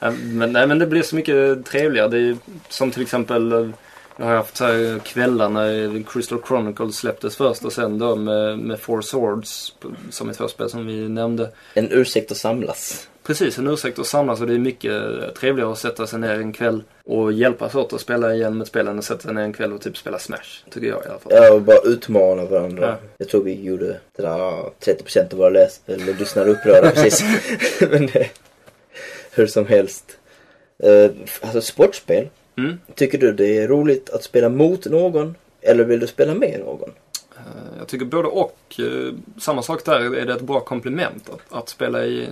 Men, nej, men det blir så mycket trevligare. Det är som till exempel eh, jag har haft så här kvällar när Crystal Chronicles släpptes först och sen då med, med Four Swords som två spel som vi nämnde. en ursäkt att samlas. Precis, en ursäkt att samlas och det är mycket trevligare att sätta sig ner en kväll och hjälpas åt att spela igenom ett spel än att sätta sig ner en kväll och typ spela Smash. Tycker jag i alla fall. Ja, och bara utmana varandra. Ja. Jag tror vi gjorde det där, ja, 30% av våra läs eller lyssnare upprörda precis. Men det, hur som helst. Uh, alltså sportspel. Mm. Tycker du det är roligt att spela mot någon? Eller vill du spela med någon? Eh, Jag tycker både och. eh, Samma sak där, är det ett bra komplement att, att spela, i,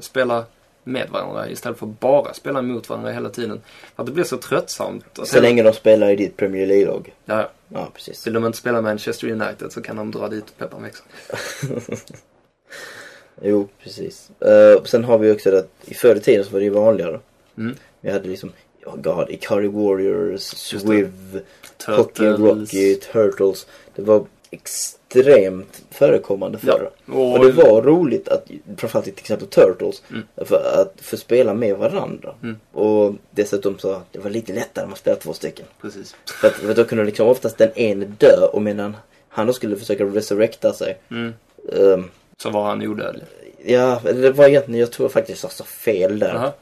spela med varandra istället för bara spela mot varandra hela tiden. För att det blir så tröttsamt. Så länge de spelar i ditt Premier League-lag. Ja, Ja, precis. vill de inte spela Manchester United så kan de dra dit pepparn växer. Jo, precis. Uh, sen har vi också det att i förr i tiden så var det ju vanligare. Mm. Vi hade liksom, oh god, Ikari Warriors. Swiv, Pocky Rocky, Turtles. Det var extremt förekommande förr. Och, Och det var roligt att, framförallt i till exempel Turtles, Mm. för att få spela med varandra. Mm. Och dessutom så, det var lite lättare om man spelade två stycken. Precis. För att, för då kunde liksom oftast den ene dö och medan han då skulle försöka resurrecta sig. Mm. ehm, Så var han odödlig. ja, det var egentligen, jag tror faktiskt jag sa fel där. Jaha.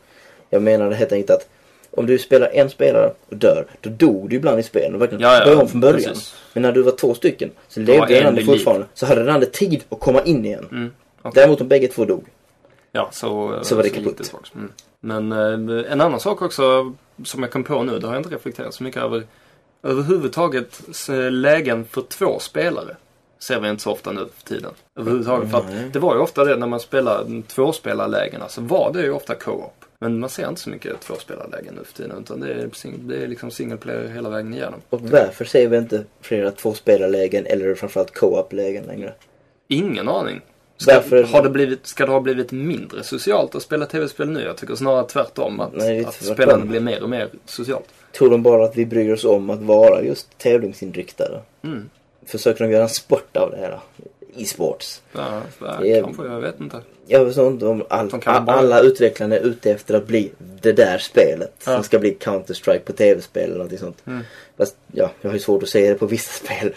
Jag menade helt enkelt att om du spelar en spelare och dör, då dog du ibland i spelet. Och verkligen Ja, ja, började om från början. precis. Men när du var två stycken så levde den en andra fortfarande. Så hade den andra tid att komma in igen. Mm. okej. Däremot om bägge två dog. Ja, så, Så var det kaputt. Mm. Men eh, en annan sak också som jag kom på nu, det har jag inte reflekterat så mycket över. Överhuvudtaget så lägen för två spelare ser vi inte så ofta nu för tiden. Överhuvudtaget. För Nej. att det var ju ofta det när man spelar tvåspelarlägena så var det ju ofta co-op. Men man ser inte så mycket tvåspelarlägen nu för tiden utan det är, det är liksom single player hela vägen igenom. Och varför ser vi inte flera tvåspelarlägen eller framförallt co-op-lägen längre? Ingen aning. Ska, Därför- har det blivit, ska det ha blivit mindre socialt att spela tv-spel nu? Jag tycker snarare tvärtom. Att, Nej, att spelandet blir mer och mer socialt. Tror de bara att vi bryr oss om att vara just tävlingsinriktade? Mm. Försöker de göra en sport av det här? E-sports. Ja, Det är- kanske. Jag vet inte. Jag vet inte om all, alla utvecklare är ute efter att bli det där spelet. Ja. Som ska bli Counter-Strike på tv-spel eller någonting sånt. Mm. Fast ja, jag har ju svårt att säga det på vissa spel.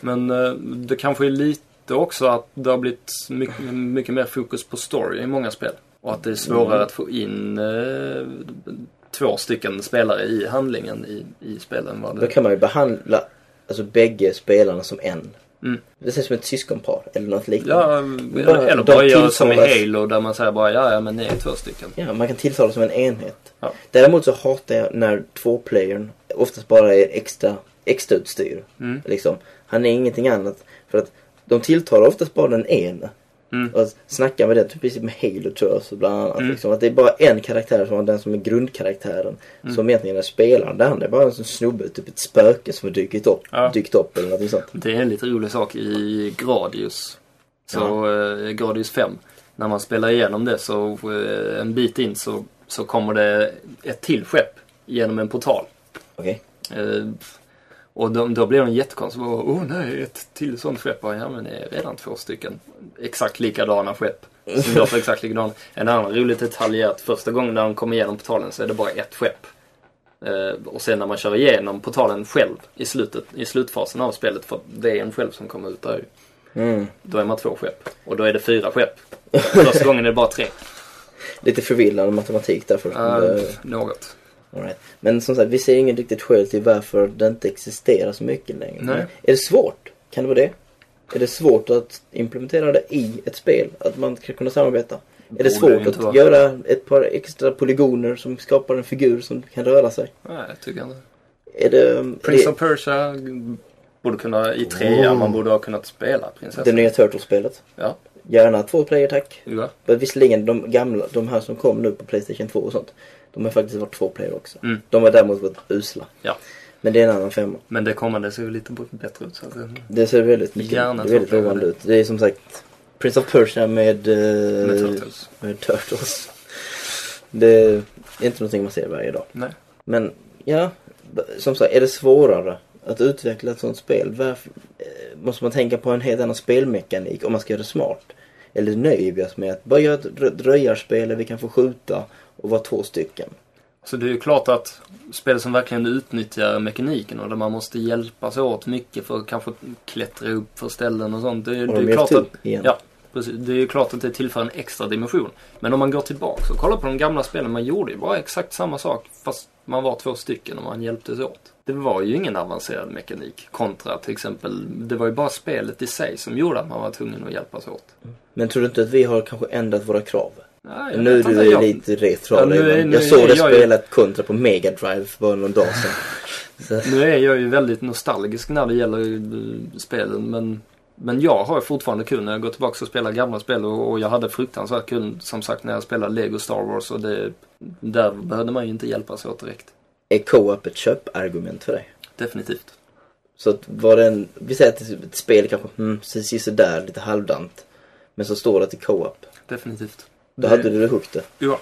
Men eh, det kanske är lite också att det har blivit mycket, mycket mer fokus på story i många spel. Och att det är svårare Mm. att få in eh, två stycken spelare i handlingen i, i spelen. Vad Då kan man ju behandla alltså bägge spelarna som en. Mm. Det ser som ett syskonpar eller något liknande. Ja, Bara- eller, bara göra som i Halo där man säger bara ja, ja men ni är två stycken. Ja, man kan tilltala som en enhet. Ja. Däremot så hatar jag när tvåplayern oftast bara är extra, extra utstyr. Mm. Liksom. Han är ingenting annat. För att de tilltalar oftast bara den ene. Mm. Och snacka med den, typ med Halo tror jag så bland annat. Mm. Liksom, att det är bara en karaktär som är den som är grundkaraktären. Mm. Som egentligen är spelaren. Det andra är bara en sån snubbe, typ ett spöke som har dykt upp, Ja. dykt upp eller något sånt. Det är en lite rolig sak i Gradius. Så eh, Gradius 5. När man spelar igenom det så eh, en bit in så, så kommer det ett till skepp genom en portal. Okej? Eh, och då, då blir de jättekonstiga. Åh oh, nej, ett till sånt skepp. Ja men det är redan två stycken exakt likadana skepp. Som låter exakt likadana. En annan rolig detalj är att första gången när de kommer igenom portalen så är det bara ett skepp. Eh, och sen när man kör igenom portalen själv i slutet, i slutfasen av spelet, för det är en själv som kommer ut där. Mm. Då är man två skepp. Och då är det fyra skepp. Första gången är det bara tre. Lite förvillande matematik därför. Uh, något. Right. Men som sagt, vi ser ingen riktigt skäl till varför det inte existerar så mycket längre. Nej. Är det svårt? Kan det vara det? Är det svårt att implementera det i ett spel? Att man ska kunna samarbeta? Är det svårt att vara. göra ett par extra polygoner som skapar en figur som kan röra sig? Nej, jag tycker inte. Är det, Prince det, of Persia borde kunna, i trean, Oh. man borde ha kunnat spela prinsessan. det nya Turtles-spelet? Ja. Gärna två player tack. Ja. Men visserligen de gamla, de här som kom nu på Playstation 2 och sånt. De har faktiskt varit två player också. Mm. De har däremot varit usla. Ja. Men det är en annan femma. Men det kommande ser ju lite bättre ut. Så att, det- Det ser väldigt mycket Gärna det är väldigt lovande ut. Det är som sagt Prince of Persia med, eh, med Turtles. med Turtles. Det är inte någonting man ser varje dag. Nej. Men ja, som sagt, är det svårare att utveckla ett sånt spel? Varför, eh, måste man tänka på en helt annan spelmekanik om man ska göra det smart? Eller nöjer vi oss med att bara göra ett dröjarspel där vi kan få skjuta och vara två stycken? Så det är ju klart att spel som verkligen utnyttjar mekaniken och där man måste hjälpas åt mycket för att kanske klättra upp för ställen och sånt. Det, är- Och det de är klart att, igen. ja, precis. Det är ju klart att det tillför en extra dimension. Men om man går tillbaka och kollar på de gamla spelen, man gjorde ju bara exakt samma sak fast man var två stycken och man hjälptes åt. Det var ju ingen avancerad mekanik kontra till exempel, det var ju bara spelet i sig som gjorde att man var tvungen att hjälpas åt. Men tror du inte att vi har kanske ändrat våra krav? Jag Nu är du jag- lite retro Ja, nu är- nu Jag såg dig spela ett kontra på Mega Drive för någon dag sedan. Nu är jag ju väldigt nostalgisk när det gäller eh, spelen men, men jag har fortfarande kul när jag går tillbaka och spelar gamla spel och, och jag hade fruktansvärt kul som sagt när jag spelade Lego Star Wars och det, där behövde man ju inte hjälpas åt direkt. är co-op ett köpargument för dig? Definitivt. Så att var det en, vi säger att ett spel kanske, mm, så där lite halvdant. Men så står det är co-op. Definitivt. Då Det- hade du det hooked. Ja,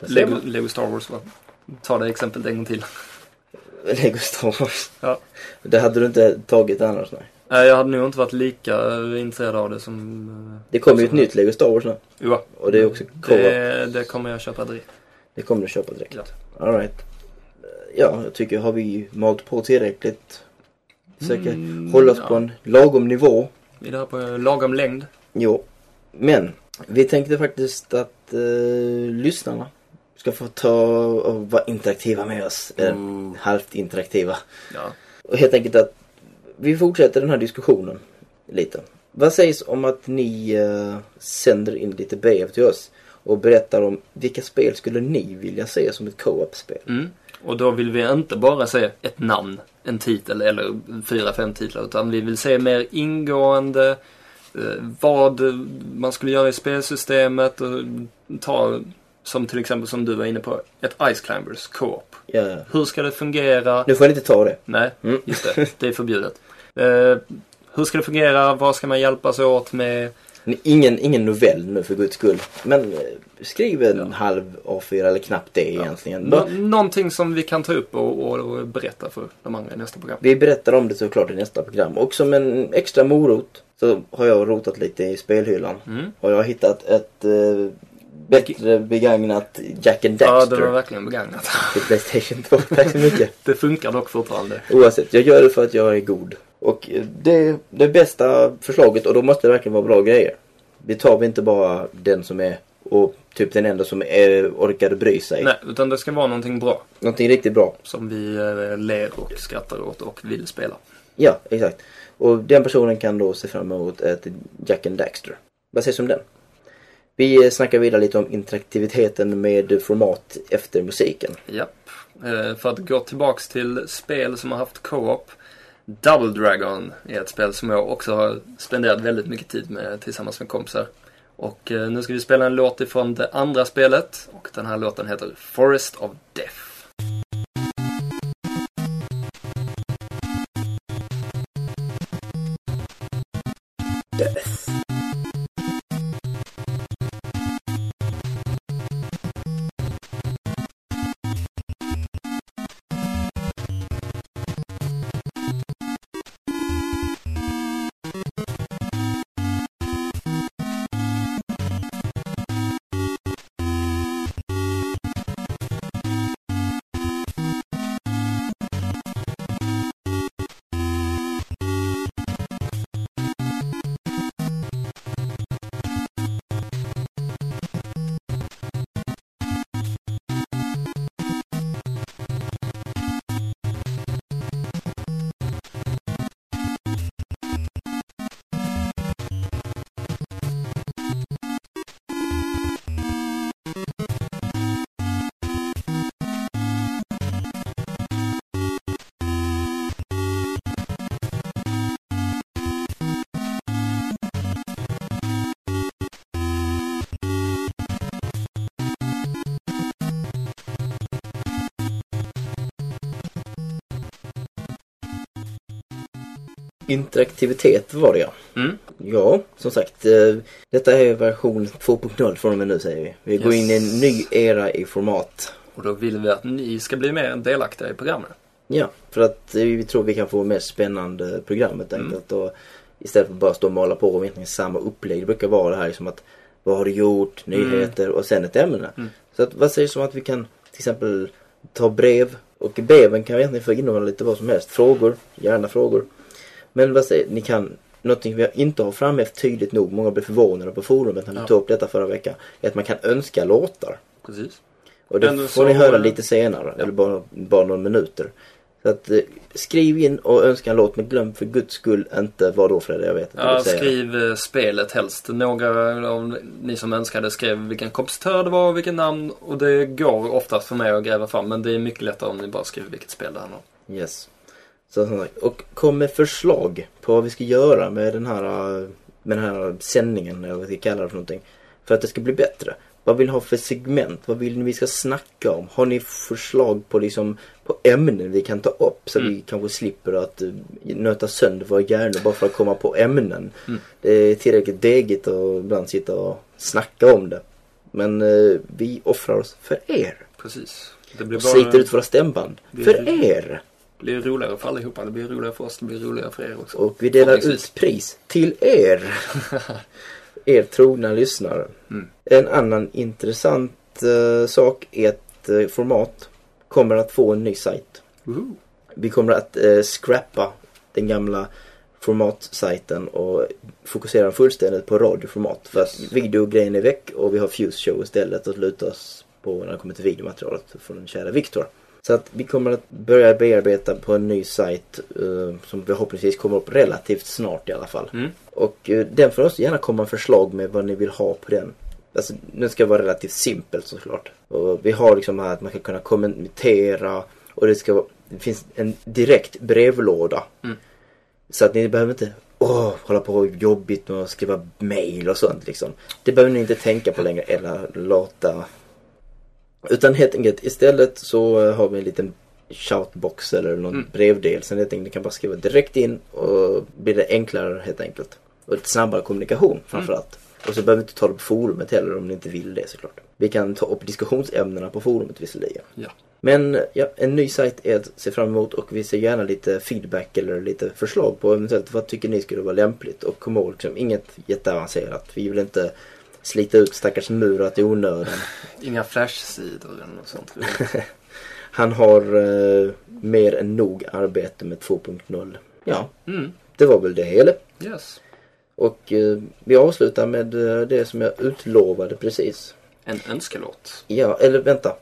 Där ser Lego. Lego Star Wars va? Ta det exemplet en gång till. Lego Star Wars. Ja. Det hade du inte tagit annars nej. Nej, jag hade nog inte varit lika intresserad av det som... eh, Det kommer ju ett nytt Lego Star Wars nu. Ja, Och det är också. Det, det, det kommer jag köpa direkt. kommer du köpa direkt. Ja. Alright. Ja, jag tycker har vi malt på tillräckligt. Försöka Mm, hålla oss ja. på en lagom nivå. Vi är där på lagom längd. Jo. Men vi tänkte faktiskt att eh, lyssnarna ska få ta och vara interaktiva med oss. Mm. halvt interaktiva. Ja. Och helt enkelt att vi fortsätter den här diskussionen lite. Vad sägs om att ni eh, sänder in lite brev till oss och berättar om vilka spel skulle ni vilja se som ett co-op-spel? Mm. Och då vill vi inte bara se ett namn, en titel eller fyra, fem titlar. Utan vi vill se mer ingående vad man skulle göra i spelsystemet. Och ta, som till exempel som du var inne på, ett Ice Climbers Co-op. Ja. Hur ska det fungera? Nu får ni inte ta det. Nej, Mm. just det. Det är förbjudet. Eh, hur ska det fungera? Vad ska man hjälpas åt med? Ingen, ingen novell nu för guds skull. Men eh, skriv en Ja. halv A4 eller knappt det egentligen. Nå- någonting som vi kan ta upp och, och, berätta för de andra i nästa program. Vi berättar om det såklart i nästa program. Och som en extra morot så har jag rotat lite i spelhyllan. Mm. Och jag har hittat ett eh, bättre begagnat Jack and Ja, Daxter det var verkligen begagnat. till Playstation 2. Tack så mycket. Det funkar dock fortfarande. Oavsett, jag gör det för att jag är god. Och det, det bästa förslaget och då måste det verkligen vara bra grejer. Vi tar vi inte bara den som är och typ den enda som är, orkade bry sig. Nej, utan det ska vara någonting bra. Någonting riktigt bra. Som vi eh, ler och skrattar åt och vill spela. Ja, exakt. Och den personen kan då se fram emot ett Jack and Daxter. Vad sägs om den? Vi snackar vidare lite om interaktiviteten med format efter musiken. Japp. Eh, för att gå tillbaks till spel som har haft co-op. Double Dragon är ett spel som jag också har spenderat väldigt mycket tid med tillsammans med kompisar. Och eh, nu ska vi spela en låt ifrån det andra spelet. Och den här låten heter Forest of Death. Interaktivitet var det ja. Mm. Ja, som sagt. eh, Detta är version 2.0 från och med nu säger vi. Vi går Yes. in i en ny era i format. Och då vill vi att ni ska bli mer delaktiga i programmet. Ja, för att eh, vi tror vi kan få mer spännande program helt Mm. enkelt. Och istället för att bara stå och måla på och egentligen samma upplägg. Det brukar vara det här liksom att vad har du gjort, nyheter och sen ett ämne. Mm. Så att, vad sägs om att vi kan till exempel ta brev och breven kan egentligen få innehålla lite vad som helst. Frågor, gärna frågor. Men vad säger ni kan Någonting vi inte har framhävt tydligt nog, många blev förvånade på forumet när vi Ja. tog upp detta förra veckan, är att man kan önska låtar. Precis. Och det får ni höra lite senare, eller bara, bara några minuter. Så att eh, skriv in och önska en låt, men glöm för guds skull inte vad då Fredrik, jag vet inte Ja, skriv eh, spelet helst. Några av ni som önskade skrev vilken kompositör det var och vilken namn. Och det går oftast för mig att gräva fram. Men det är mycket lättare om ni bara skriver vilket spel det handlar om. Yes. Så, som sagt, och kom med förslag på vad vi ska göra med den här, eh, med den här sändningen, eller vad vi ska kalla det för någonting. För att det ska bli bättre. Vad vill ni ha för segment? Vad vill ni vi ska snacka om? Har ni förslag på liksom på ämnen vi kan ta upp så Mm. vi kanske slipper att uh, nöta sönder våra hjärnor bara för att komma på ämnen. Mm. Det är tillräckligt degigt att ibland sitta och snacka om det. Men eh, vi offrar oss för er. Precis. Det blir Och sliter bara... ut våra stämband. Det För er! Det blir roligare för allihopa. Det blir roligare för oss. Det blir roligare för er också. Och vi delar ut pris till er. er trogna lyssnare. Mm. En annan intressant eh, sak är att eh, format kommer att få en ny sajt. Woho! Vi kommer att uh, scrappa den gamla formatsajten och fokusera fullständigt på radioformat. För att videogrejen är väck och vi har Fuse Show istället att luta oss på när det kommer till videomaterialet från den kära Viktor. Så att vi kommer att börja bearbeta på en ny sajt eh, som förhoppningsvis kommer upp relativt snart i alla fall. Mm. Och eh, den får också gärna komma förslag med vad ni vill ha på den. Alltså den ska vara relativt simpel såklart. Och vi har liksom här att man ska kunna kommentera och det ska vara, det finns en direkt brevlåda. Mm. Så att ni behöver inte åh, hålla på jobbigt med att skriva mail och sånt liksom. Det behöver ni inte tänka på längre eller låta. Utan helt enkelt istället så har vi en liten shoutbox eller någon Mm. brevdel. Sen helt enkelt ni kan bara skriva direkt in och blir det enklare helt enkelt. Och lite snabbare kommunikation framförallt. Och så behöver vi inte ta det på forumet heller om ni inte vill det såklart. Vi kan ta upp diskussionsämnena på forumet visserligen. Ja. Men ja, en ny sajt är att se fram emot och vi ser gärna lite feedback eller lite förslag på eventuellt vad tycker ni skulle vara lämpligt. Och kom ihåg, liksom, inget jätteavancerat. Vi vill inte slita ut stackars Murat i onödan. Inga flashsidor eller något sånt. Han har eh, mer än nog arbete med 2.0. Ja, Mm. det var väl det hela. Yes. Och eh, vi avslutar med eh, det som jag utlovade precis. En önskelåt. Ja, eller vänta.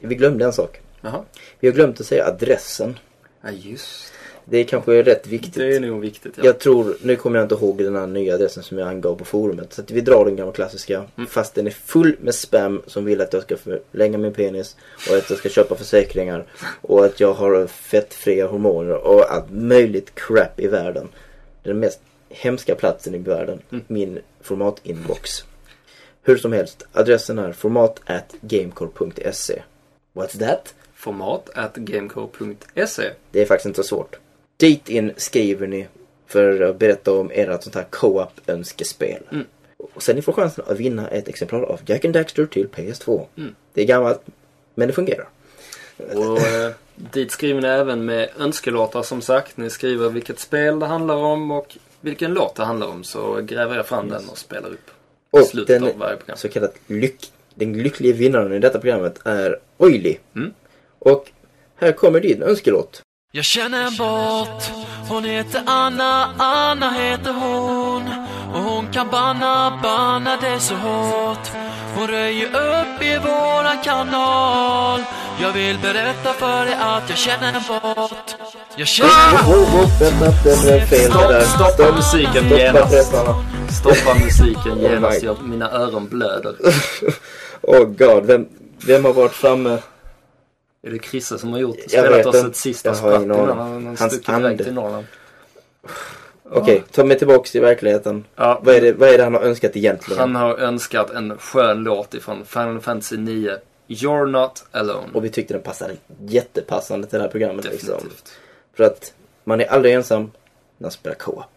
Vi glömde en sak. Jaha. Vi har glömt att säga adressen. Ja, just Det är kanske rätt viktigt. det. är nog viktigt. Ja. Jag tror, nu kommer jag inte ihåg den här nya adressen som jag angav på forumet. Så att vi drar den gamla klassiska. Mm. Fast den är full med spam som vill att jag ska förlänga min penis. Och att jag ska köpa försäkringar. Och att jag har fettfria hormoner och allt möjligt crap i världen. Den mest hemska platsen i världen. Mm. Min formatinbox. Hur som helst, adressen är format at gamecore.se. What's that? Format at gameco.se. Det är faktiskt inte så svårt. Dit in skriver ni för att berätta om ert sånt här co-op önskespel. Mm. Och sen ni får chansen att vinna ett exemplar av Jack and Daxter till PS2. Mm. Det är gammalt, men det fungerar. Och eh, dit skriver ni även med önskelåtar som sagt. Ni skriver vilket spel det handlar om och vilken låt det handlar om. Så gräver jag fram den och spelar upp Och slutet den av varje program. så kallat lyck, den lyckliga vinnaren i detta programmet är Oily. Mm. Och här kommer din önskelåt. Jag känner en bort, hon heter Anna, Anna heter hon Och hon kan banna, banna det så hårt Hon röjer upp i våran kanal Jag vill berätta för dig att jag känner en bort Jag känner en där. Stopp, stoppa musiken genast. Stoppa musiken Oh genast. Jag, mina öron blöder. Oh god, vem, vem har varit framme? Är det Chrisse som har gjort Jag spelat oss ett sista spratt innan han, stuckit iväg till Norrland? Okej, ta mig tillbaks till verkligheten. Ja, Vad är, det, vad är det han har önskat egentligen? Han har önskat en skön låt ifrån Final Fantasy 9. You're not alone. Och vi tyckte den passade jättepassande till det här programmet liksom. Definitivt. För att man är aldrig ensam när man spelar co-op.